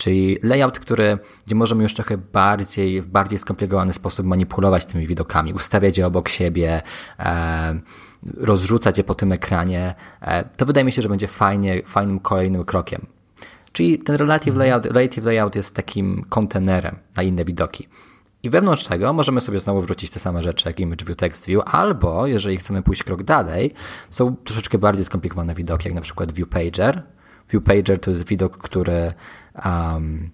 czyli layout, który, gdzie możemy już trochę bardziej, w bardziej skomplikowany sposób manipulować tymi widokami, ustawiać je obok siebie, e, rozrzucać je po tym ekranie, e, to wydaje mi się, że będzie fajnie, fajnym kolejnym krokiem. Czyli ten relative layout, relative layout jest takim kontenerem na inne widoki. I wewnątrz tego możemy sobie znowu wrzucić te same rzeczy jak Image View, Text View, albo jeżeli chcemy pójść krok dalej, są troszeczkę bardziej skomplikowane widoki, jak na przykład View Pager. View Pager to jest widok, który um,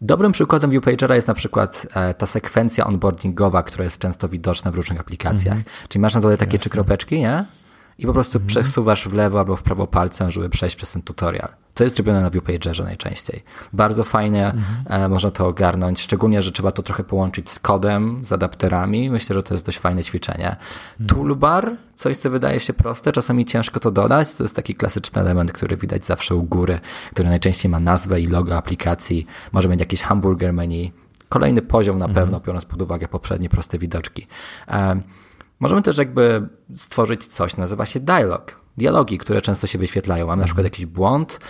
Dobrym przykładem ViewPagera jest na przykład e, ta sekwencja onboardingowa, która jest często widoczna w różnych aplikacjach. -hmm. Czyli masz na dole takie Jasne. trzy kropeczki, nie? I po prostu mm -hmm. przesuwasz w lewo albo w prawo palcem, żeby przejść przez ten tutorial. To jest robione na ViewPagerze najczęściej. Bardzo fajnie mhm. można to ogarnąć, szczególnie, że trzeba to trochę połączyć z kodem, z adapterami. Myślę, że to jest dość fajne ćwiczenie. Mhm. Toolbar, coś co wydaje się proste, czasami ciężko to dodać. To jest taki klasyczny element, który widać zawsze u góry, który najczęściej ma nazwę i logo aplikacji. Może mieć jakieś hamburger menu. Kolejny poziom na mhm. pewno, biorąc pod uwagę poprzednie proste widoczki. Możemy też jakby stworzyć coś, nazywa się dialog dialogi, które często się wyświetlają. Mam na przykład jakiś błąd.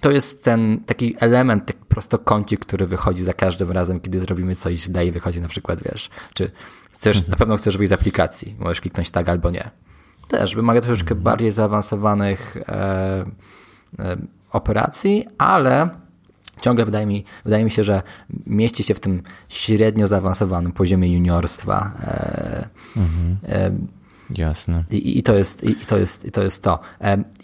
To jest ten taki element, taki prostokącik, który wychodzi za każdym razem, kiedy zrobimy coś źle i wychodzi na przykład, wiesz, czy chcesz, mhm. na pewno chcesz wyjść z aplikacji, możesz kliknąć tak albo nie. Też wymaga troszeczkę mhm. bardziej zaawansowanych e, e, operacji, ale ciągle wydaje mi, wydaje mi się, że mieści się w tym średnio zaawansowanym poziomie juniorstwa. E, mhm. E, Jasne. I, I, to jest, i, to jest, I to jest to.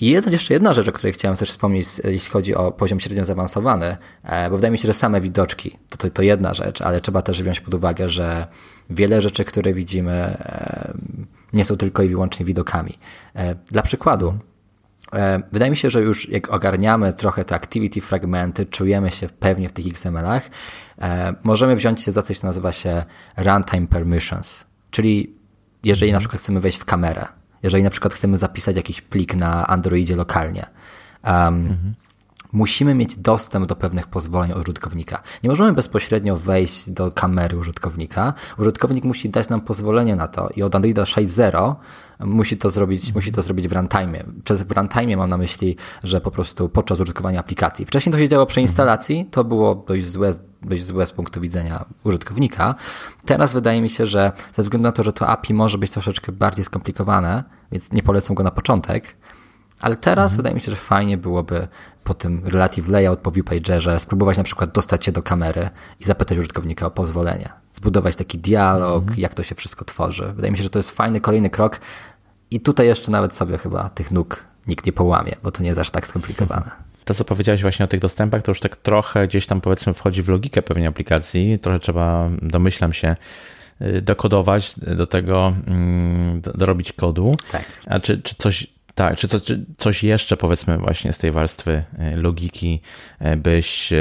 I jest jeszcze jedna rzecz, o której chciałem też wspomnieć, jeśli chodzi o poziom średnio zaawansowany, e, bo wydaje mi się, że same widoczki to, to, to jedna rzecz, ale trzeba też wziąć pod uwagę, że wiele rzeczy, które widzimy, nie są tylko i wyłącznie widokami. E, dla przykładu, e, Wydaje mi się, że już jak ogarniamy trochę te activity fragmenty, czujemy się pewnie w tych XML-ach, możemy wziąć się za coś, co nazywa się runtime permissions, czyli jeżeli na przykład chcemy wejść w kamerę, jeżeli na przykład chcemy zapisać jakiś plik na Androidzie lokalnie. Um, mhm. Musimy mieć dostęp do pewnych pozwoleń od użytkownika. Nie możemy bezpośrednio wejść do kamery użytkownika. Użytkownik musi dać nam pozwolenie na to i od Androida 6.0 musi to zrobić, musi to zrobić w runtime. Przez w runtime mam na myśli, że po prostu podczas użytkowania aplikacji. Wcześniej to się działo przy instalacji, to było dość złe, dość złe z punktu widzenia użytkownika. Teraz wydaje mi się, że ze względu na to, że to API może być troszeczkę bardziej skomplikowane, więc nie polecam go na początek, ale teraz mhm. wydaje mi się, że fajnie byłoby po tym relative layout, po viewpagerze spróbować na przykład dostać się do kamery i zapytać użytkownika o pozwolenie. Zbudować taki dialog, mhm. jak to się wszystko tworzy. Wydaje mi się, że to jest fajny kolejny krok i tutaj jeszcze nawet sobie chyba tych nóg nikt nie połamie, bo to nie jest aż tak skomplikowane. To, co powiedziałeś właśnie o tych dostępach, to już tak trochę gdzieś tam powiedzmy wchodzi w logikę pewnej aplikacji. Trochę trzeba, domyślam się, y, dokodować do tego, mm, dorobić kodu. Tak. A czy, czy coś tak, czy, czy coś jeszcze powiedzmy właśnie z tej warstwy e, logiki e, byś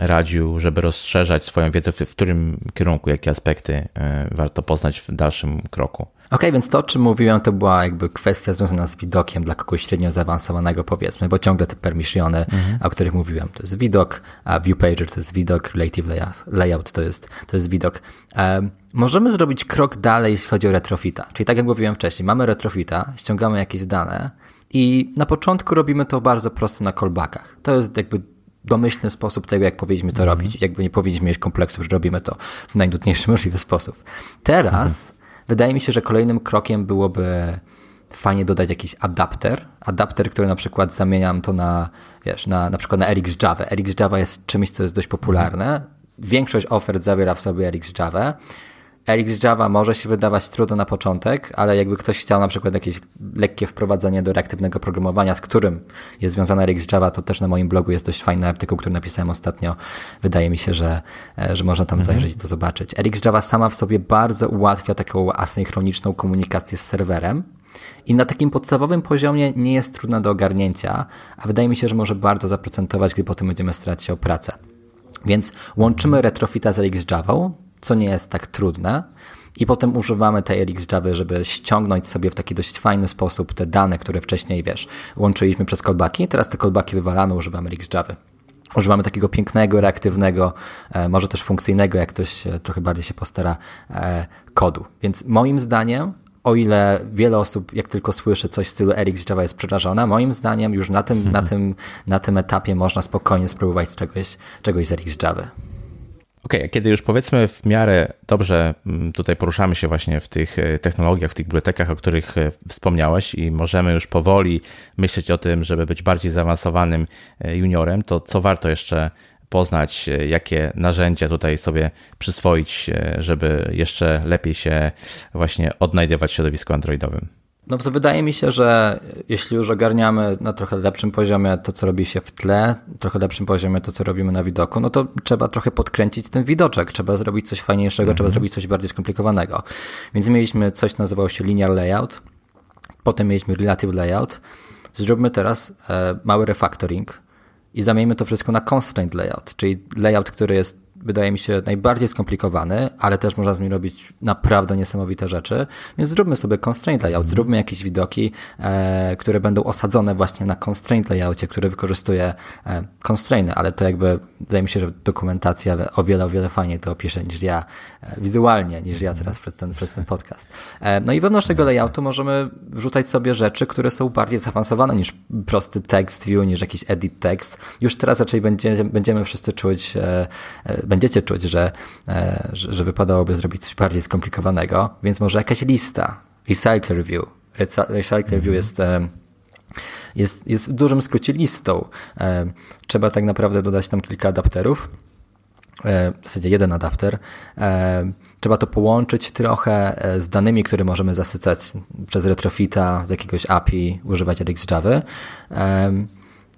radził, żeby rozszerzać swoją wiedzę, w którym kierunku, jakie aspekty e, warto poznać w dalszym kroku? okay, więc to, o czym mówiłem, to była jakby kwestia związana z widokiem dla kogoś średnio zaawansowanego, powiedzmy, bo ciągle te permissiony, mhm. o których mówiłem, to jest widok, a viewpager to jest widok, relative layout to jest, to jest widok. Um, możemy zrobić krok dalej, jeśli chodzi o retrofita. Czyli tak jak mówiłem wcześniej, mamy retrofita, ściągamy jakieś dane i na początku robimy to bardzo prosto na callbackach. To jest jakby domyślny sposób tego, jak powinniśmy to mhm. robić. Jakby nie powinniśmy mieć kompleksów, że robimy to w najnudniejszy możliwy sposób. Teraz mhm Wydaje mi się, że kolejnym krokiem byłoby fajnie dodać jakiś adapter. Adapter, który na przykład zamieniam to na, wiesz, na, na przykład na RX Java. RX Java jest czymś, co jest dość popularne. Większość ofert zawiera w sobie RX Java. RX Java może się wydawać trudno na początek, ale jakby ktoś chciał na przykład jakieś lekkie wprowadzenie do reaktywnego programowania, z którym jest związana RX Java, to też na moim blogu jest dość fajny artykuł, który napisałem ostatnio. Wydaje mi się, że, e, że można tam mhm. zajrzeć i to zobaczyć. RX Java sama w sobie bardzo ułatwia taką asynchroniczną komunikację z serwerem. I na takim podstawowym poziomie nie jest trudna do ogarnięcia, a wydaje mi się, że może bardzo zaprocentować, gdy potem będziemy starać się o pracę. Więc łączymy retrofita z RX Java, co nie jest tak trudne. I potem używamy tej RX Java, żeby ściągnąć sobie w taki dość fajny sposób te dane, które wcześniej, wiesz, łączyliśmy przez callbacki. Teraz te callbacki wywalamy, używamy RX Java. Używamy takiego pięknego, reaktywnego, e, może też funkcyjnego, jak ktoś e, trochę bardziej się postara, e, kodu. Więc moim zdaniem o ile wiele osób, jak tylko słyszy coś w stylu RX Java jest przerażona, moim zdaniem już na tym, na tym, na tym etapie można spokojnie spróbować czegoś, czegoś z RX Java. Okej, okay, kiedy już powiedzmy w miarę dobrze mm, tutaj poruszamy się właśnie w tych e, technologiach, w tych bibliotekach, o których e, wspomniałeś i możemy już powoli myśleć o tym, żeby być bardziej zaawansowanym e, juniorem, to co warto jeszcze poznać, jakie narzędzia tutaj sobie przyswoić, żeby jeszcze lepiej się właśnie odnajdywać w środowisku androidowym? No to wydaje mi się, że jeśli już ogarniamy na trochę lepszym poziomie to, co robi się w tle, trochę lepszym poziomie to, co robimy na widoku, no to trzeba trochę podkręcić ten widoczek, trzeba zrobić coś fajniejszego, mm -hmm. trzeba zrobić coś bardziej skomplikowanego. Więc mieliśmy coś, nazywało się linear layout, potem mieliśmy relative layout. Zróbmy teraz e, mały refactoring i zamieńmy to wszystko na constraint layout, czyli layout, który jest wydaje mi się najbardziej skomplikowany, ale też można z nim robić naprawdę niesamowite rzeczy. Więc zróbmy sobie constraint layout, zróbmy jakieś widoki, e, które będą osadzone właśnie na constraint layoutie, który wykorzystuje e, constrainy, ale to jakby wydaje mi się, że dokumentacja o wiele, o wiele fajniej to opisze niż ja e, wizualnie, niż ja teraz przez ten, przez ten podcast. No i wewnątrz tego layoutu możemy wrzucać sobie rzeczy, które są bardziej zaawansowane niż prosty text view, niż jakiś edit text. Już teraz raczej będzie, będziemy wszyscy czuć, będziecie czuć, że, e, że, że wypadałoby zrobić coś bardziej skomplikowanego, więc może jakaś lista, recycle review. Recycle review mhm. jest e, jest, jest w dużym skrócie listą. E, trzeba tak naprawdę dodać tam kilka adapterów, w zasadzie jeden adapter. Trzeba to połączyć trochę z danymi, które możemy zasycać przez retrofita z jakiegoś API, używać RxJava.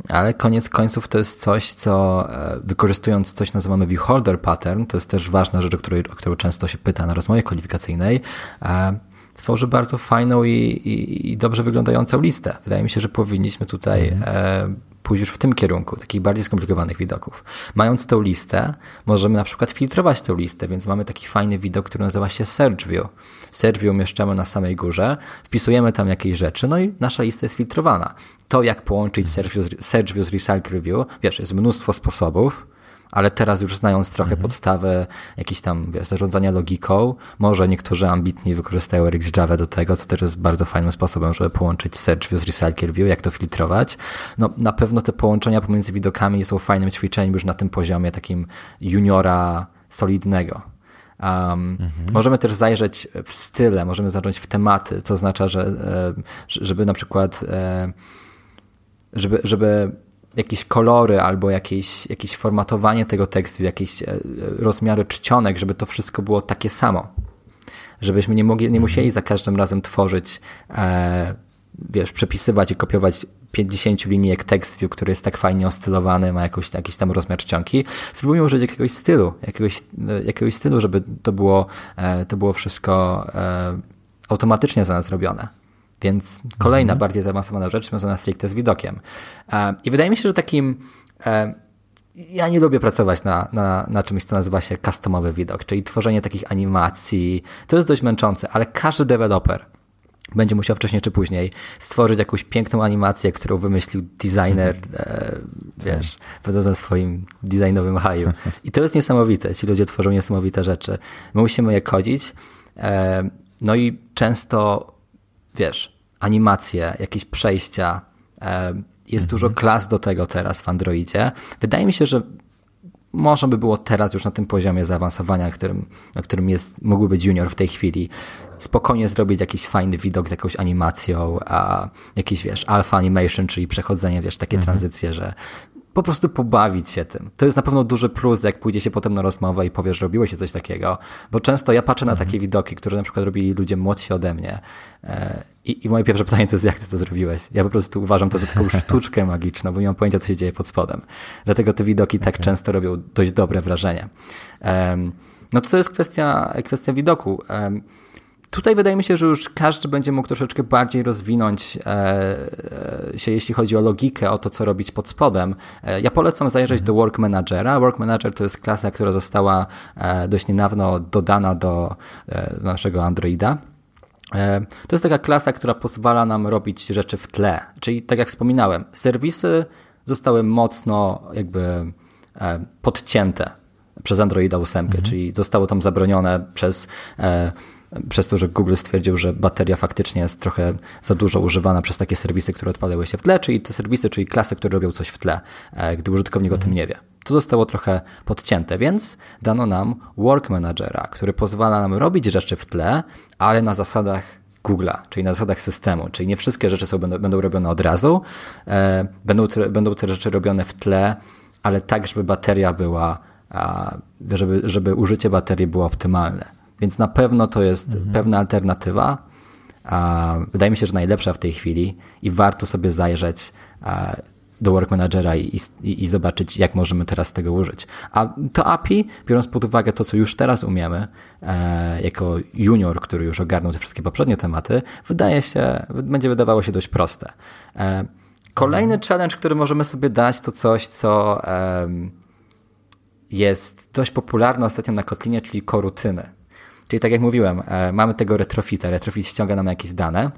Ale koniec końców to jest coś, co e, wykorzystując coś nazywamy viewholder pattern, to jest też ważna rzecz, o której, o którą często się pyta na rozmowie kwalifikacyjnej, e, tworzy bardzo fajną i, i, i dobrze wyglądającą listę. Wydaje mi się, że powinniśmy tutaj mm już w tym kierunku, takich bardziej skomplikowanych widoków. Mając tą listę, możemy na przykład filtrować tę listę, więc mamy taki fajny widok, który nazywa się Search View. Search View umieszczamy na samej górze, wpisujemy tam jakieś rzeczy, no i nasza lista jest filtrowana. To, jak połączyć Search View, Search View z Recycle View, wiesz, jest mnóstwo sposobów, ale teraz już znając trochę mhm. podstawy jakiejś tam wiesz, zarządzania logiką, może niektórzy ambitni wykorzystają RxJava do tego, co też jest bardzo fajnym sposobem, żeby połączyć Search View z Recycle View, jak to filtrować. No, na pewno te połączenia pomiędzy widokami są fajnym ćwiczeniem już na tym poziomie takim juniora solidnego. Um, mhm. Możemy też zajrzeć w style, możemy zacząć w tematy, co oznacza, że e, żeby na przykład e, żeby, żeby jakieś kolory albo jakieś, jakieś formatowanie tego tekstu, jakieś e, rozmiary czcionek, żeby to wszystko było takie samo. Żebyśmy nie, mogli, nie musieli za każdym razem tworzyć, e, wiesz, przepisywać i kopiować 50 linijek TextView, który jest tak fajnie ostylowany, ma jakąś, jakiś tam rozmiar czcionki. Spróbujmy użyć jakiegoś stylu, jakiegoś, e, jakiegoś stylu, żeby to było, e, to było wszystko e, automatycznie za nas robione. Więc kolejna mhm. bardziej zaawansowana rzecz związana stricte z widokiem. E, I wydaje mi się, że takim e, ja nie lubię pracować na, na, na czymś, co nazywa się customowy widok, czyli tworzenie takich animacji. To jest dość męczące, ale każdy deweloper będzie musiał wcześniej czy później stworzyć jakąś piękną animację, którą wymyślił designer, e, wiesz, będąc na swoim designowym haju. I to jest niesamowite. Ci ludzie tworzą niesamowite rzeczy. My musimy je kodzić. E, no i często wiesz, animacje, jakieś przejścia. E, jest mhm. dużo klas do tego teraz w Androidzie. Wydaje mi się, że można by było teraz już na tym poziomie zaawansowania, na którym, na którym jest, mógłby być junior w tej chwili, spokojnie zrobić jakiś fajny widok z jakąś animacją, a jakiś, wiesz, alpha animation, czyli przechodzenie, wiesz, takie mhm. tranzycje, że po prostu pobawić się tym. To jest na pewno duży plus, jak pójdzie się potem na rozmowę i powiesz, że robiło się coś takiego, bo często ja patrzę na mhm. takie widoki, które na przykład robili ludzie młodsi ode mnie e, i, i moje pierwsze pytanie to jest, jak ty to zrobiłeś? Ja po prostu uważam to za taką sztuczkę magiczną, bo nie mam pojęcia, co się dzieje pod spodem. Dlatego te widoki tak często robią dość dobre wrażenie. No to to jest kwestia, kwestia widoku. Tutaj wydaje mi się, że już każdy będzie mógł troszeczkę bardziej rozwinąć e, e, się, jeśli chodzi o logikę, o to, co robić pod spodem. E, ja polecam zajrzeć do Work Managera. Work Manager to jest klasa, która została dość niedawno dodana do, do naszego Androida. To jest taka klasa, która pozwala nam robić rzeczy w tle. Czyli tak jak wspominałem, serwisy zostały mocno jakby podcięte przez Androida 8, mhm. czyli zostało tam zabronione przez przez to, że Google stwierdził, że bateria faktycznie jest trochę za dużo używana przez takie serwisy, które odpalały się w tle, czyli te serwisy, czyli klasy, które robią coś w tle, e, gdy użytkownik o tym nie wie. To zostało trochę podcięte, więc dano nam Work Managera, który pozwala nam robić rzeczy w tle, ale na zasadach Google'a, czyli na zasadach systemu, czyli nie wszystkie rzeczy są, będą, będą robione od razu, e, będą, te, będą te rzeczy robione w tle, ale tak, żeby bateria była, żeby, żeby użycie baterii było optymalne. Więc na pewno to jest mhm. pewna alternatywa. Wydaje mi się, że najlepsza w tej chwili i warto sobie zajrzeć do Work Managera i, i, i, zobaczyć, jak możemy teraz tego użyć. A to API, biorąc pod uwagę to, co już teraz umiemy, e, jako junior, który już ogarnął te wszystkie poprzednie tematy, wydaje się, będzie wydawało się dość proste. E, kolejny mhm. challenge, który możemy sobie dać, to coś, co e, jest dość popularne ostatnio na Kotlinie, czyli korutyny. Czyli tak jak mówiłem, e, mamy tego retrofita. Retrofit ściąga nam jakieś dane.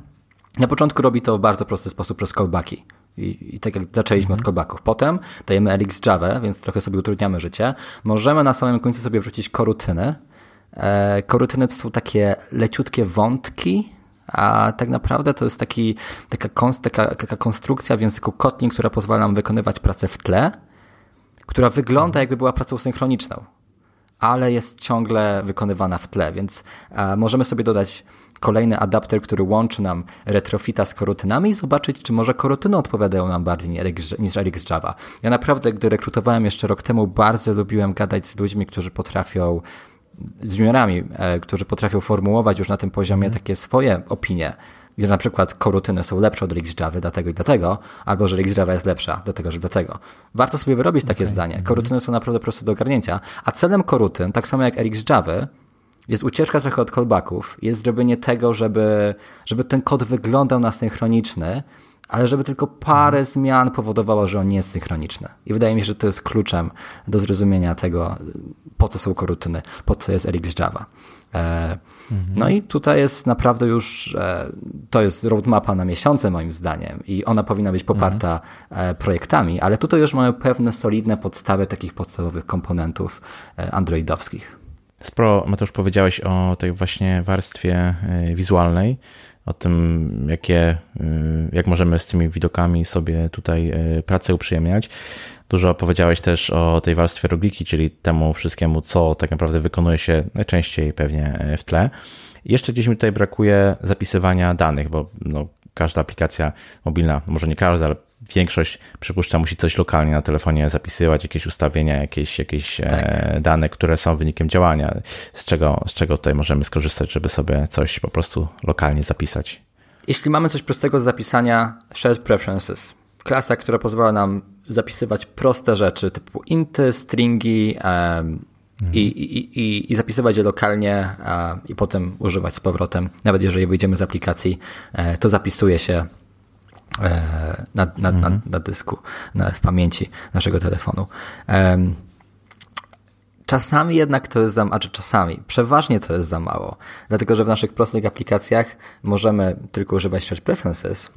Na początku robi to w bardzo prosty sposób przez callbacki. I, I, tak jak zaczęliśmy od mhm. callbacków. Potem dajemy RX Java, więc trochę sobie utrudniamy życie. Możemy na samym końcu sobie wrzucić korutyny. E, korutyny to są takie leciutkie wątki, a tak naprawdę to jest taki, taka, taka, taka konstrukcja w języku Kotlin, która pozwala nam wykonywać pracę w tle, która wygląda jakby była pracą synchroniczną ale jest ciągle wykonywana w tle, więc e, możemy sobie dodać kolejny adapter, który łączy nam retrofita z korutynami i zobaczyć, czy może korutyny odpowiadają nam bardziej niż RX Java. Ja naprawdę, gdy rekrutowałem jeszcze rok temu, bardzo lubiłem gadać z ludźmi, którzy potrafią z juniorami, e, którzy potrafią formułować już na tym poziomie mm. takie swoje opinie gdzie na przykład korutyny są lepsze od RxJava dlatego i dlatego, albo że RxJava jest lepsza dlatego, że dlatego. Warto sobie wyrobić takie okay. zdanie. Korutyny są naprawdę proste do ogarnięcia, a celem korutyn, tak samo jak RxJava, jest ucieczka trochę od callbacków, jest zrobienie tego, żeby, żeby ten kod wyglądał na synchroniczny, ale żeby tylko parę mhm. zmian powodowało, że on nie jest synchroniczny. I wydaje mi się, że to jest kluczem do zrozumienia tego, po co są korutyny, po co jest RxJava. E, no i tutaj jest naprawdę już, e, to jest roadmapa na miesiące moim zdaniem i ona powinna być poparta mhm. projektami, ale tutaj już mamy pewne solidne podstawy takich podstawowych komponentów androidowskich. Sporo, Mateusz, powiedziałeś o tej właśnie warstwie wizualnej, o tym, jakie, jak możemy z tymi widokami sobie tutaj pracę uprzyjemniać. Dużo powiedziałeś też o tej warstwie rogliki, czyli temu wszystkiemu, co tak naprawdę wykonuje się najczęściej pewnie w tle. Jeszcze gdzieś mi tutaj brakuje zapisywania danych, bo no, każda aplikacja mobilna, może nie każda, ale większość, przypuszczam, musi coś lokalnie na telefonie zapisywać, jakieś ustawienia, jakieś, jakieś e, tak. dane, które są wynikiem działania, z czego, z czego tutaj możemy skorzystać, żeby sobie coś po prostu lokalnie zapisać. Jeśli mamy coś prostego do zapisania, Shared Preferences, klasa, która pozwala nam zapisywać proste rzeczy typu inty, stringi um, i, i, i, i, zapisywać je lokalnie i potem używać z powrotem. Nawet jeżeli wyjdziemy z aplikacji, e, to zapisuje się e, na, na, na, mhm. na dysku, na, w pamięci naszego telefonu. Czasami jednak to jest za mało, a czasami, przeważnie to jest za mało, dlatego że w naszych prostych aplikacjach możemy tylko używać Search Preferences,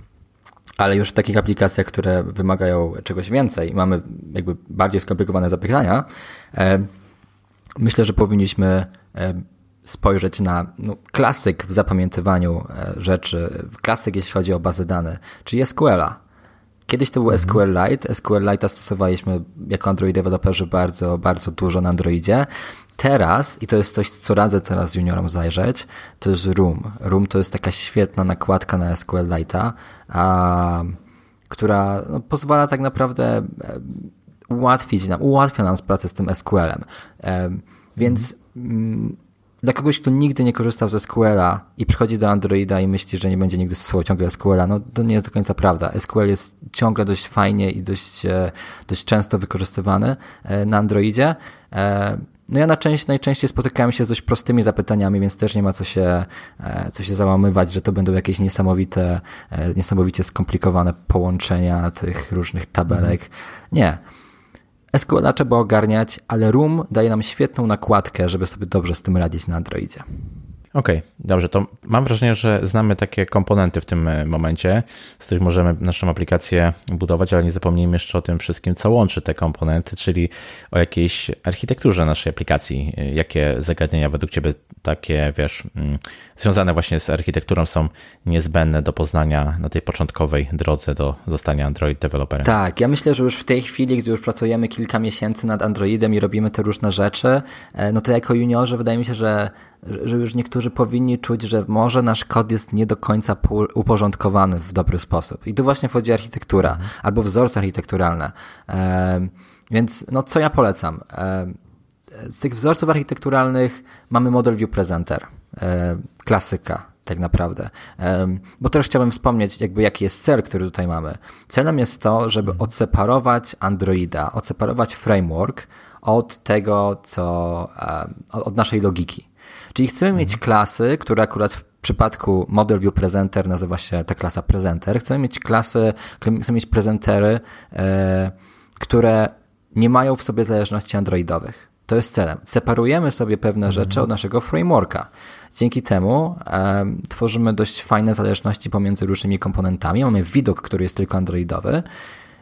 ale już w takich aplikacjach, które wymagają czegoś więcej, mamy jakby bardziej skomplikowane zapytania, e, myślę, że powinniśmy e, spojrzeć na no, klasyk w zapamiętywaniu e, rzeczy, klasyk jeśli chodzi o bazy dane, czyli SQL-a. Kiedyś to był mhm. SQLite. Stosowaliśmy jako Android deweloperzy bardzo, bardzo dużo na Androidzie. Teraz, i to jest coś, co radzę teraz juniorom zajrzeć, to jest Room. Room to jest taka świetna nakładka na SQLite'a, a, która no, pozwala tak naprawdę e, ułatwić nam, ułatwia nam pracę z tym SQL-em. E, więc mm, dla kogoś, kto nigdy nie korzystał ze SQL-a i przychodzi do Androida i myśli, że nie będzie nigdy stosował ciągle SQL-a, no to nie jest do końca prawda. SQL jest ciągle dość fajnie i dość, e, dość często wykorzystywany na Androidzie. No ja na część, najczęściej spotykałem się z dość prostymi zapytaniami, więc też nie ma co się, e, co się załamywać, że to będą jakieś niesamowite, e, niesamowicie skomplikowane połączenia tych różnych tabelek. Nie. SQL trzeba ogarniać, ale Room daje nam świetną nakładkę, żeby sobie dobrze z tym radzić na Androidzie. Okej, Dobrze, to mam wrażenie, że znamy takie komponenty w tym e, momencie, z których możemy naszą aplikację budować, ale nie zapomnijmy jeszcze o tym wszystkim, co łączy te komponenty, czyli o jakiejś architekturze naszej aplikacji. E, jakie zagadnienia według Ciebie takie, wiesz, mm, związane właśnie z architekturą są niezbędne do poznania na tej początkowej drodze do zostania Android deweloperem? Tak, ja myślę, że już w tej chwili, gdy już pracujemy kilka miesięcy nad Androidem i robimy te różne rzeczy, e, no to jako juniorzy wydaje mi się, że że już niektórzy powinni czuć, że może nasz kod jest nie do końca uporządkowany w dobry sposób. I tu właśnie wchodzi architektura mhm. albo wzorce architekturalne. Więc no, co ja polecam? Z tych wzorców architekturalnych mamy Model View Presenter, klasyka tak naprawdę. Bo też chciałbym wspomnieć, jakby jaki jest cel, który tutaj mamy. Celem jest to, żeby mhm. odseparować Androida, odseparować framework od tego, co od naszej logiki. Czyli chcemy mieć mhm. klasy, które akurat w przypadku Model View Presenter nazywa się ta klasa Presenter. Chcemy mieć klasy, chcemy mieć prezentery, e, które nie mają w sobie zależności androidowych. To jest celem. Separujemy sobie pewne mhm. rzeczy od naszego frameworka. Dzięki temu e, tworzymy dość fajne zależności pomiędzy różnymi komponentami. Mamy widok, który jest tylko androidowy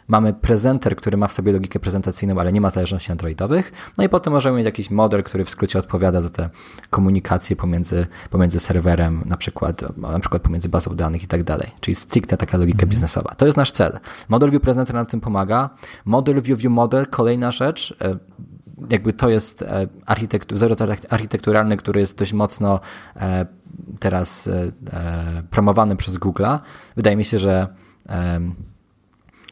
Mamy prezenter, który ma w sobie logikę prezentacyjną, ale nie ma zależności androidowych. No i potem możemy mieć jakiś model, który w skrócie odpowiada za te komunikacje pomiędzy, pomiędzy serwerem, na przykład, na przykład pomiędzy bazą danych i tak dalej. Czyli stricte taka logika mhm. biznesowa. To jest nasz cel. Model View Presenter nam tym pomaga. Model View View Model, kolejna rzecz, e, jakby to jest e, architektur, wzór architekturalny, który jest dość mocno e, teraz promowany przez Google'a. Wydaje mi się, że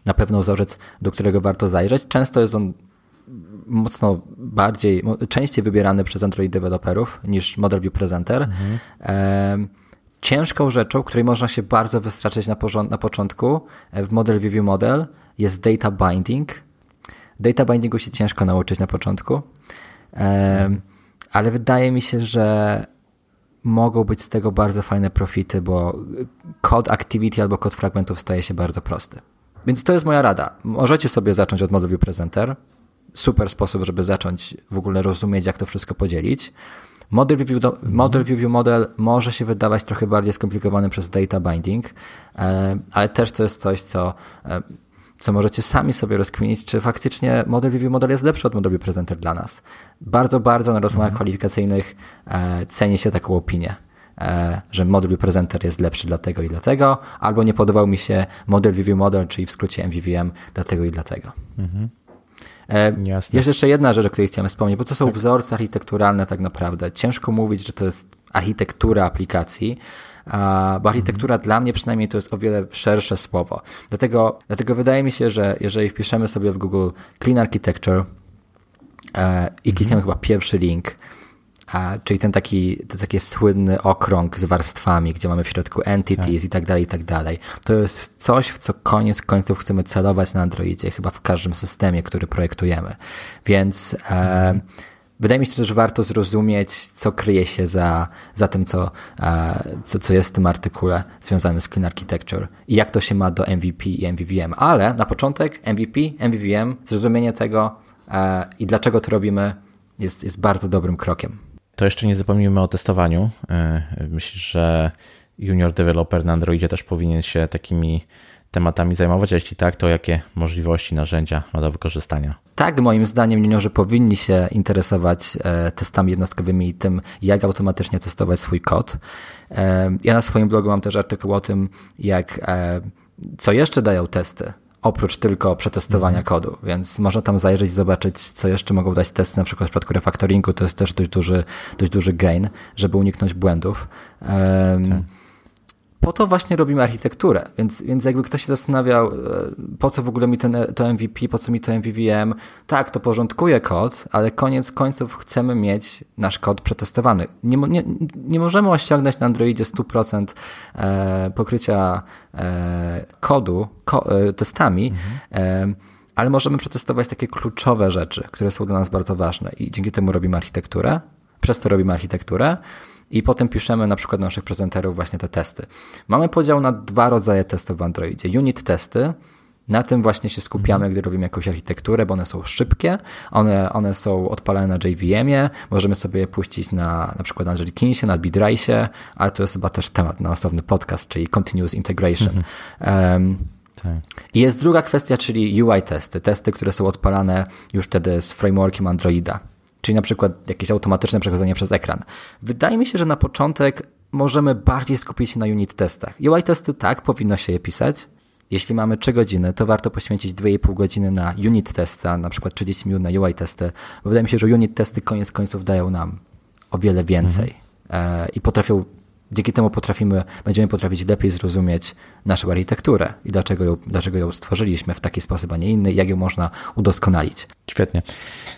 na pewno wzorzec, do którego warto zajrzeć. Często jest on mocno bardziej, częściej wybierany przez Android deweloperów niż Model View Presenter. Mhm. Ciężką rzeczą, której można się bardzo wystraszyć na, na początku e, w Model View Model jest data binding. Data bindingu się ciężko nauczyć na początku, ale wydaje mi się, że mogą być z tego bardzo fajne profity, bo kod activity albo kod fragmentów staje się bardzo prosty. Więc to jest moja rada. Możecie sobie zacząć od Model View Presenter. Super sposób, żeby zacząć w ogóle rozumieć, jak to wszystko podzielić. Model View, model, view model może się wydawać trochę bardziej skomplikowany przez data binding, e, ale też to jest coś, co, e, co możecie sami sobie rozkminić, czy faktycznie Model View Model jest lepszy od Model View Presenter dla nas. Bardzo, bardzo na rozmowach mhm. kwalifikacyjnych e, ceni się taką opinię. E, że model presenter jest lepszy dlatego i dlatego, albo nie podobał mi się model view model, czyli w skrócie MVVM dlatego i dlatego. Mhm. E, Jasne. Jest jeszcze jedna rzecz, o której chciałem wspomnieć, bo to są tak. wzorce architekturalne tak naprawdę. Ciężko mówić, że to jest architektura aplikacji, bo architektura mhm. dla mnie przynajmniej to jest o wiele szersze słowo. Dlatego, dlatego wydaje mi się, że jeżeli wpiszemy sobie w Google Clean Architecture e, i klikniemy mhm. chyba pierwszy link, a, czyli ten taki, ten taki słynny okrąg z warstwami, gdzie mamy w środku entities tak. i tak dalej, i tak dalej. To jest coś, w co koniec końców chcemy celować na Androidzie, chyba w każdym systemie, który projektujemy. Więc e, mhm. wydaje mi się, że warto zrozumieć, co kryje się za, za tym, co, e, co, co jest w tym artykule związanym z Clean Architecture i jak to się ma do MVP i MVVM. Ale na początek MVP, MVVM, zrozumienie tego e, i dlaczego to robimy jest, jest bardzo dobrym krokiem. To jeszcze nie zapomnijmy o testowaniu. E, myślę, że junior developer na Androidzie też powinien się takimi tematami zajmować, a jeśli tak, to jakie możliwości, narzędzia ma do wykorzystania? Tak, moim zdaniem juniorzy powinni się interesować e, testami jednostkowymi i tym, jak automatycznie testować swój kod. E, ja na swoim blogu mam też artykuł o tym, jak co jeszcze dają testy oprócz tylko przetestowania mhm. kodu, więc można tam zajrzeć i zobaczyć, co jeszcze mogą dać testy, na przykład w przypadku refactoringu to jest też dość duży, dość duży gain, żeby uniknąć błędów. Um, po to właśnie robimy architekturę, więc, więc jakby ktoś się zastanawiał, e, po co w ogóle mi ten, to MVP, po co mi to MVVM, tak, to porządkuje kod, ale koniec końców chcemy mieć nasz kod przetestowany. Nie, nie, nie możemy osiągnąć na Androidzie 100% e, pokrycia e, kodu testami, mhm. ale możemy przetestować takie kluczowe rzeczy, które są dla nas bardzo ważne. I dzięki temu robimy architekturę, przez to robimy architekturę, i potem piszemy na przykład do naszych prezenterów właśnie te testy. Mamy podział na dwa rodzaje testów w Androidzie. Unit testy Na tym właśnie się skupiamy, mhm. gdy robimy jakąś architekturę, bo one są szybkie, one, one są odpalane na JVM-ie, możemy sobie je puścić na na przykład na Jelikinsie, na Bidrace, ale to jest chyba też temat na osobny podcast, czyli Continuous Integration. Um, tak. I jest druga kwestia, czyli UI testy, testy, które są odpalane już wtedy z frameworkiem Androida, czyli na przykład jakieś automatyczne przechodzenie przez ekran. Wydaje mi się, że na początek możemy bardziej skupić się na unit testach. UI testy tak, powinno się je pisać, jeśli mamy 3 godziny, to warto poświęcić 2,5 godziny na unit testy, na przykład 30 minut na UI testy, bo wydaje mi się, że unit testy koniec końców dają nam o wiele więcej mhm. i potrafią, dzięki temu potrafimy, będziemy potrafić lepiej zrozumieć naszą architekturę i dlaczego ją, dlaczego ją stworzyliśmy w taki sposób, a nie inny, jak ją można udoskonalić. Świetnie.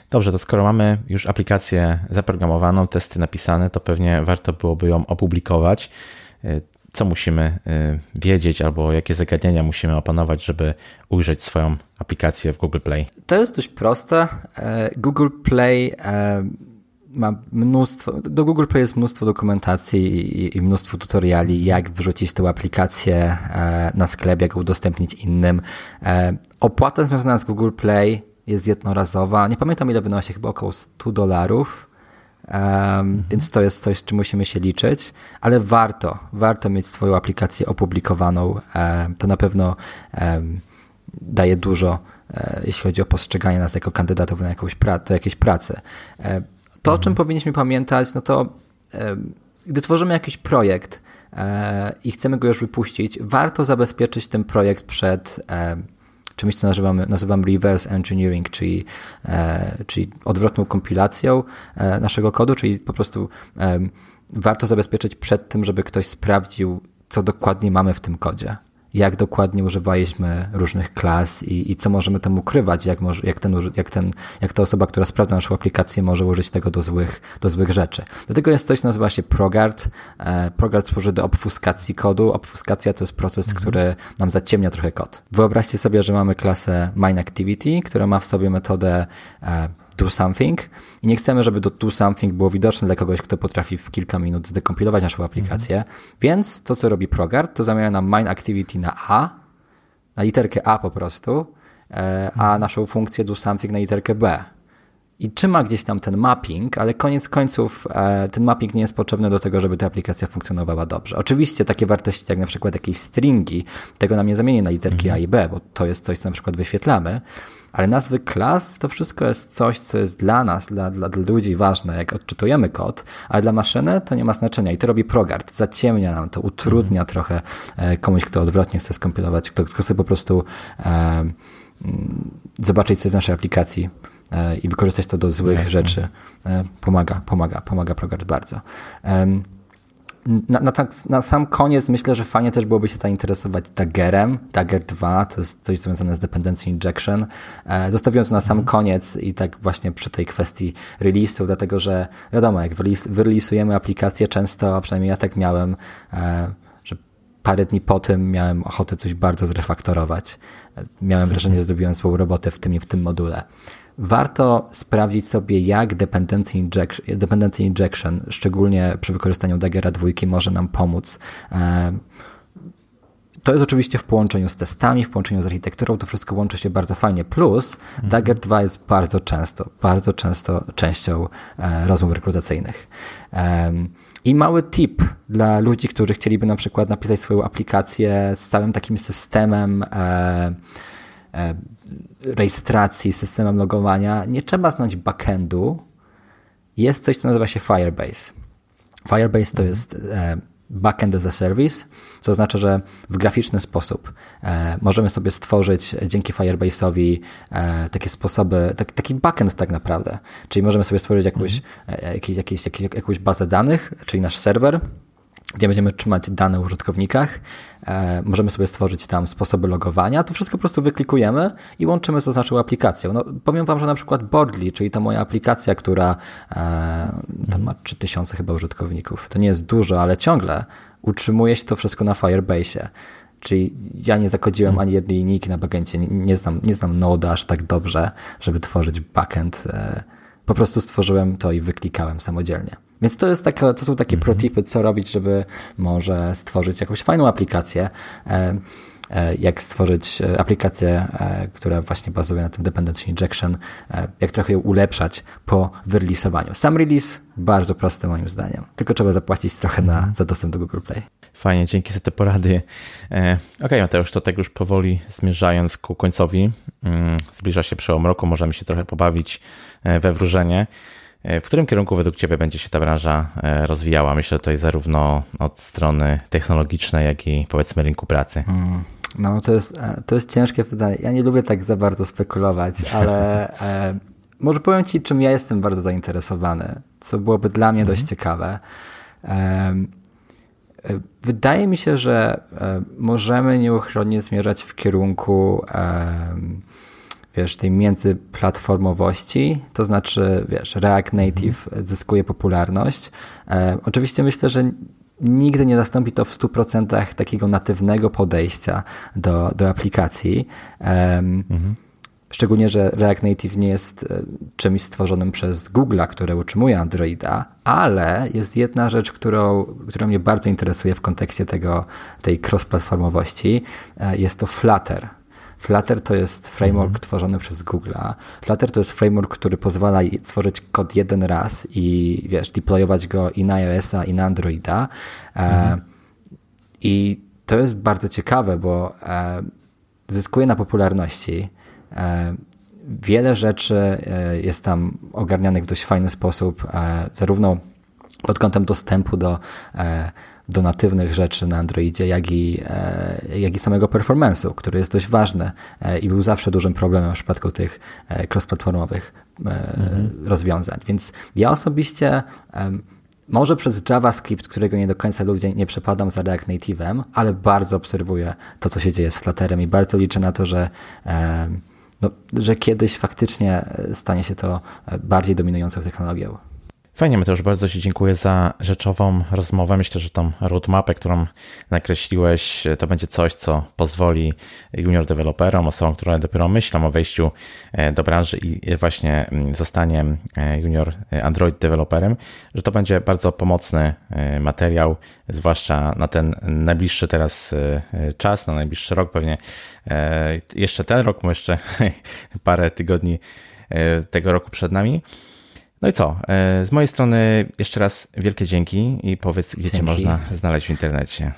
Dobrze, to skoro mamy już aplikację zaprogramowaną, testy napisane, to pewnie warto byłoby ją opublikować co musimy y, wiedzieć albo jakie zagadnienia musimy opanować, żeby ujrzeć swoją aplikację w Google Play? To jest dość proste. E, Google Play e, ma mnóstwo, do Google Play jest mnóstwo dokumentacji i mnóstwo tutoriali, jak wrzucić tę aplikację e, na sklep, jak udostępnić innym. Opłata związana z Google Play jest jednorazowa. Nie pamiętam ile wynosi, chyba około 100 dolarów Um, Więc to jest coś, czym musimy się liczyć, ale warto, warto mieć swoją aplikację opublikowaną. Um, to na pewno um, daje dużo, e, jeśli chodzi o postrzeganie nas jako kandydatów na jakąś pra do jakiejś pracy. To, o czym powinniśmy pamiętać, no to gdy tworzymy jakiś projekt e, i chcemy go już wypuścić, warto zabezpieczyć ten projekt przed czymś, co nazywamy, nazywam reverse engineering, czyli, e, czyli odwrotną kompilacją e, naszego kodu, czyli po prostu warto zabezpieczyć przed tym, żeby ktoś sprawdził, co dokładnie mamy w tym kodzie jak dokładnie używaliśmy różnych klas i, i co możemy tam ukrywać, jak, może, jak, ten, jak, ten, jak ta osoba, która sprawdza naszą aplikację, może użyć tego do złych, do złych rzeczy. Dlatego jest coś, co nazywa się ProGuard. E, ProGuard służy do obfuskacji kodu. Obfuskacja to jest proces, mhm. który nam zaciemnia trochę kod. Wyobraźcie sobie, że mamy klasę MineActivity, która ma w sobie metodę e, do something i nie chcemy, żeby do do something było widoczne dla kogoś, kto potrafi w kilka minut zdekompilować naszą aplikację. Mhm. Więc to, co robi ProGuard, to zamienia nam main activity na A, na literkę A po prostu, e, a mhm. naszą funkcję do something na literkę B. I trzyma gdzieś tam ten mapping, ale koniec końców e, ten mapping nie jest potrzebny do tego, żeby ta aplikacja funkcjonowała dobrze. Oczywiście takie wartości jak na przykład jakieś stringi, tego nam nie zamieni na literki mhm. A i B, bo to jest coś, co na przykład wyświetlamy, ale nazwy klas to wszystko jest coś, co jest dla nas, dla, dla, dla ludzi ważne, jak odczytujemy kod, ale dla maszyny to nie ma znaczenia i to robi ProGuard, zaciemnia nam to, utrudnia mhm. trochę e, komuś, kto odwrotnie chce skompilować, kto, kto chce po prostu e, mm, zobaczyć sobie w naszej aplikacji e, i wykorzystać to do złych Jasne. rzeczy. E, pomaga, pomaga, pomaga ProGuard bardzo. Na, na, na, sam koniec myślę, że fajnie też byłoby się zainteresować Daggerem. Dagger 2 to jest coś związane z dependency injection. E, zostawiłem to na sam mhm. koniec i tak właśnie przy tej kwestii release'u, dlatego że wiadomo, jak wyrelisujemy aplikację często, a przynajmniej ja tak miałem, e, że parę dni po tym miałem ochotę coś bardzo zrefaktorować. E, miałem wrażenie, że zrobiłem swoją robotę w tym i w tym module warto sprawdzić sobie, jak dependency injection, dependency injection szczególnie przy wykorzystaniu Daggera 2, może nam pomóc. E, to jest oczywiście w połączeniu z testami, w połączeniu z architekturą, to wszystko łączy się bardzo fajnie. Plus mhm. Dagger 2 jest bardzo często, bardzo często częścią e, rozmów rekrutacyjnych. I mały tip dla ludzi, którzy chcieliby na przykład napisać swoją aplikację z całym takim systemem e, rejestracji, systemem logowania, nie trzeba znać backendu. Jest coś, co nazywa się Firebase. Firebase to mhm. jest e, backend as a service, co oznacza, że w graficzny sposób e, możemy sobie stworzyć dzięki Firebase'owi e, takie sposoby, taki backend tak naprawdę. Czyli możemy sobie stworzyć jakąś, mhm. jakieś, jakieś, jakąś bazę danych, czyli nasz serwer, gdzie będziemy trzymać dane o użytkownikach. E, możemy sobie stworzyć tam sposoby logowania. To wszystko po prostu wyklikujemy i łączymy to z naszą aplikacją. No, powiem Wam, że na przykład Boardly, czyli ta moja aplikacja, która e, tam ma 3000 chyba użytkowników. To nie jest dużo, ale ciągle utrzymuje się to wszystko na Firebase. Czyli ja nie zakodziłem hmm. ani jednej linijki na backendzie. Nie, nie, znam, nie znam Node aż tak dobrze, żeby tworzyć backend. E, po prostu stworzyłem to i wyklikałem samodzielnie. Więc to, jest taka, to są takie mhm. protipy, co robić, żeby może stworzyć jakąś fajną aplikację. E, jak stworzyć aplikację, która właśnie bazuje na tym dependency injection, jak trochę ją ulepszać po wyrelisowaniu. Sam release bardzo prosty moim zdaniem, tylko trzeba zapłacić trochę na, mhm. za dostęp do Google Play. Fajnie, dzięki za te porady. E, ok, Mateusz, to tak już powoli zmierzając ku końcowi, mm, zbliża się przełom roku, możemy się trochę pobawić e, we wróżenie. E, w którym kierunku według Ciebie będzie się ta branża rozwijała? Myślę tutaj zarówno od strony technologicznej, jak i powiedzmy rynku pracy. Hmm. No, to jest, to jest ciężkie pytanie. Ja nie lubię tak za bardzo spekulować, ale e, może powiem Ci, czym ja jestem bardzo zainteresowany, co byłoby dla mnie dość mhm. ciekawe. E, E, wydaje mi się, że e, możemy nieuchronnie zmierzać w kierunku e, wiesz, tej międzyplatformowości, to znaczy, wiesz, React Native mhm. zyskuje popularność. Oczywiście myślę, że nigdy nie nastąpi to w 100% takiego natywnego podejścia do, do aplikacji. Mhm. Szczególnie, że React Native nie jest e, czymś stworzonym przez Google, które utrzymuje Androida, ale jest jedna rzecz, którą, która mnie bardzo interesuje w kontekście tego, tej cross-platformowości. E, jest to Flutter. Flutter to jest framework mhm. tworzony przez Google. Flutter to jest framework, który pozwala stworzyć kod jeden raz i wiesz, deployować go i na iOS-a, i na Androida. E, mhm. I to jest bardzo ciekawe, bo zyskuje na popularności E, wiele rzeczy e, jest tam ogarnianych w dość fajny sposób, e, zarówno pod kątem dostępu do, do natywnych rzeczy na Androidzie, jak i, jak i samego performance'u, który jest dość ważny i był zawsze dużym problemem w przypadku tych cross-platformowych mhm. rozwiązań. Więc ja osobiście może przez JavaScript, którego nie do końca ludzie nie przepadam za React Native'em, ale bardzo obserwuję to, co się dzieje z Flutterem i bardzo liczę na to, że no, że kiedyś faktycznie e, stanie się to e, bardziej dominującą technologią. Fajnie, Mateusz, bardzo Ci dziękuję za rzeczową rozmowę. Myślę, że tą roadmapę, którą nakreśliłeś, to będzie coś, co pozwoli junior deweloperom, osobom, które dopiero myślą o wejściu e, do branży i właśnie mm, zostanie e, junior Android deweloperem, że to będzie bardzo pomocny e, materiał, zwłaszcza na ten najbliższy teraz czas, na najbliższy rok pewnie. Jeszcze ten rok, jeszcze parę tygodni tego roku przed nami. No i co? E, z mojej strony jeszcze raz wielkie dzięki i powiedz, gdzie cię można znaleźć w internecie.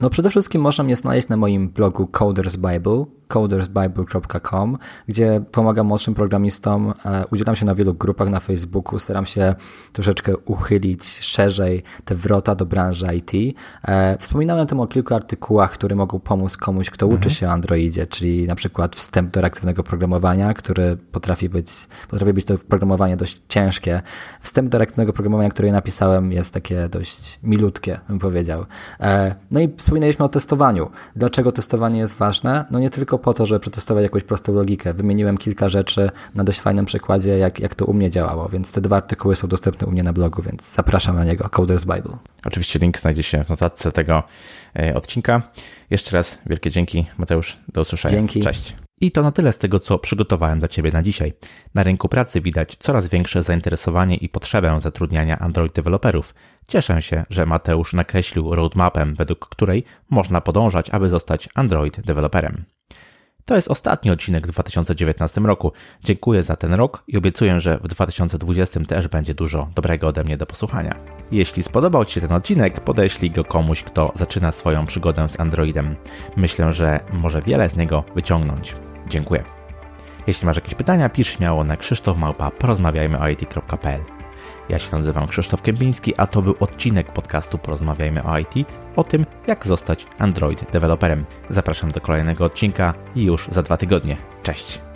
No przede wszystkim można mnie znaleźć na moim blogu Coders Bible, codersbible.com, gdzie pomagam młodszym programistom. E, udzielam się na wielu grupach na Facebooku, staram się troszeczkę uchylić szerzej te wrota do branży IT. E, wspominałem tam o kilku artykułach, które mogą pomóc komuś, kto uczy mhm. się o Androidzie, czyli na przykład wstęp do reaktywnego programowania, który potrafi być, potrafi być to programowanie dość ciężkie. Wstęp do reaktywnego programowania, które napisałem, jest takie dość milutkie, bym powiedział. E, no i wspominaliśmy o testowaniu. Dlaczego testowanie jest ważne? No nie tylko po to, żeby przetestować jakąś prostą logikę. Wymieniłem kilka rzeczy na dość fajnym przykładzie, jak, jak to u mnie działało, więc te dwa artykuły są dostępne u mnie na blogu, więc zapraszam na niego, Coders Bible. Oczywiście link znajdzie się w notatce tego e, odcinka. Jeszcze raz wielkie dzięki, Mateusz. Do usłyszenia. Dzięki. Cześć. I to na tyle z tego, co przygotowałem dla Ciebie na dzisiaj. Na rynku pracy widać coraz większe zainteresowanie i potrzebę zatrudniania Android deweloperów. Cieszę się, że Mateusz nakreślił roadmapę, według której można podążać, aby zostać Android deweloperem. To jest ostatni odcinek w 2019 roku. Dziękuję za ten rok i obiecuję, że w 2020 też będzie dużo dobrego ode mnie do posłuchania. Jeśli spodobał Ci się ten odcinek, podeślij go komuś, kto zaczyna swoją przygodę z Androidem. Myślę, że może wiele z niego wyciągnąć. Dziękuję. Jeśli masz jakieś pytania, pisz śmiało na krzysztofmałpa porozmawiajmy o it.pl. Ja się nazywam Krzysztof Kępiński, a to był odcinek podcastu Porozmawiajmy o IT, o tym, jak zostać Android deweloperem. Zapraszam do kolejnego odcinka już za dwa tygodnie. Cześć!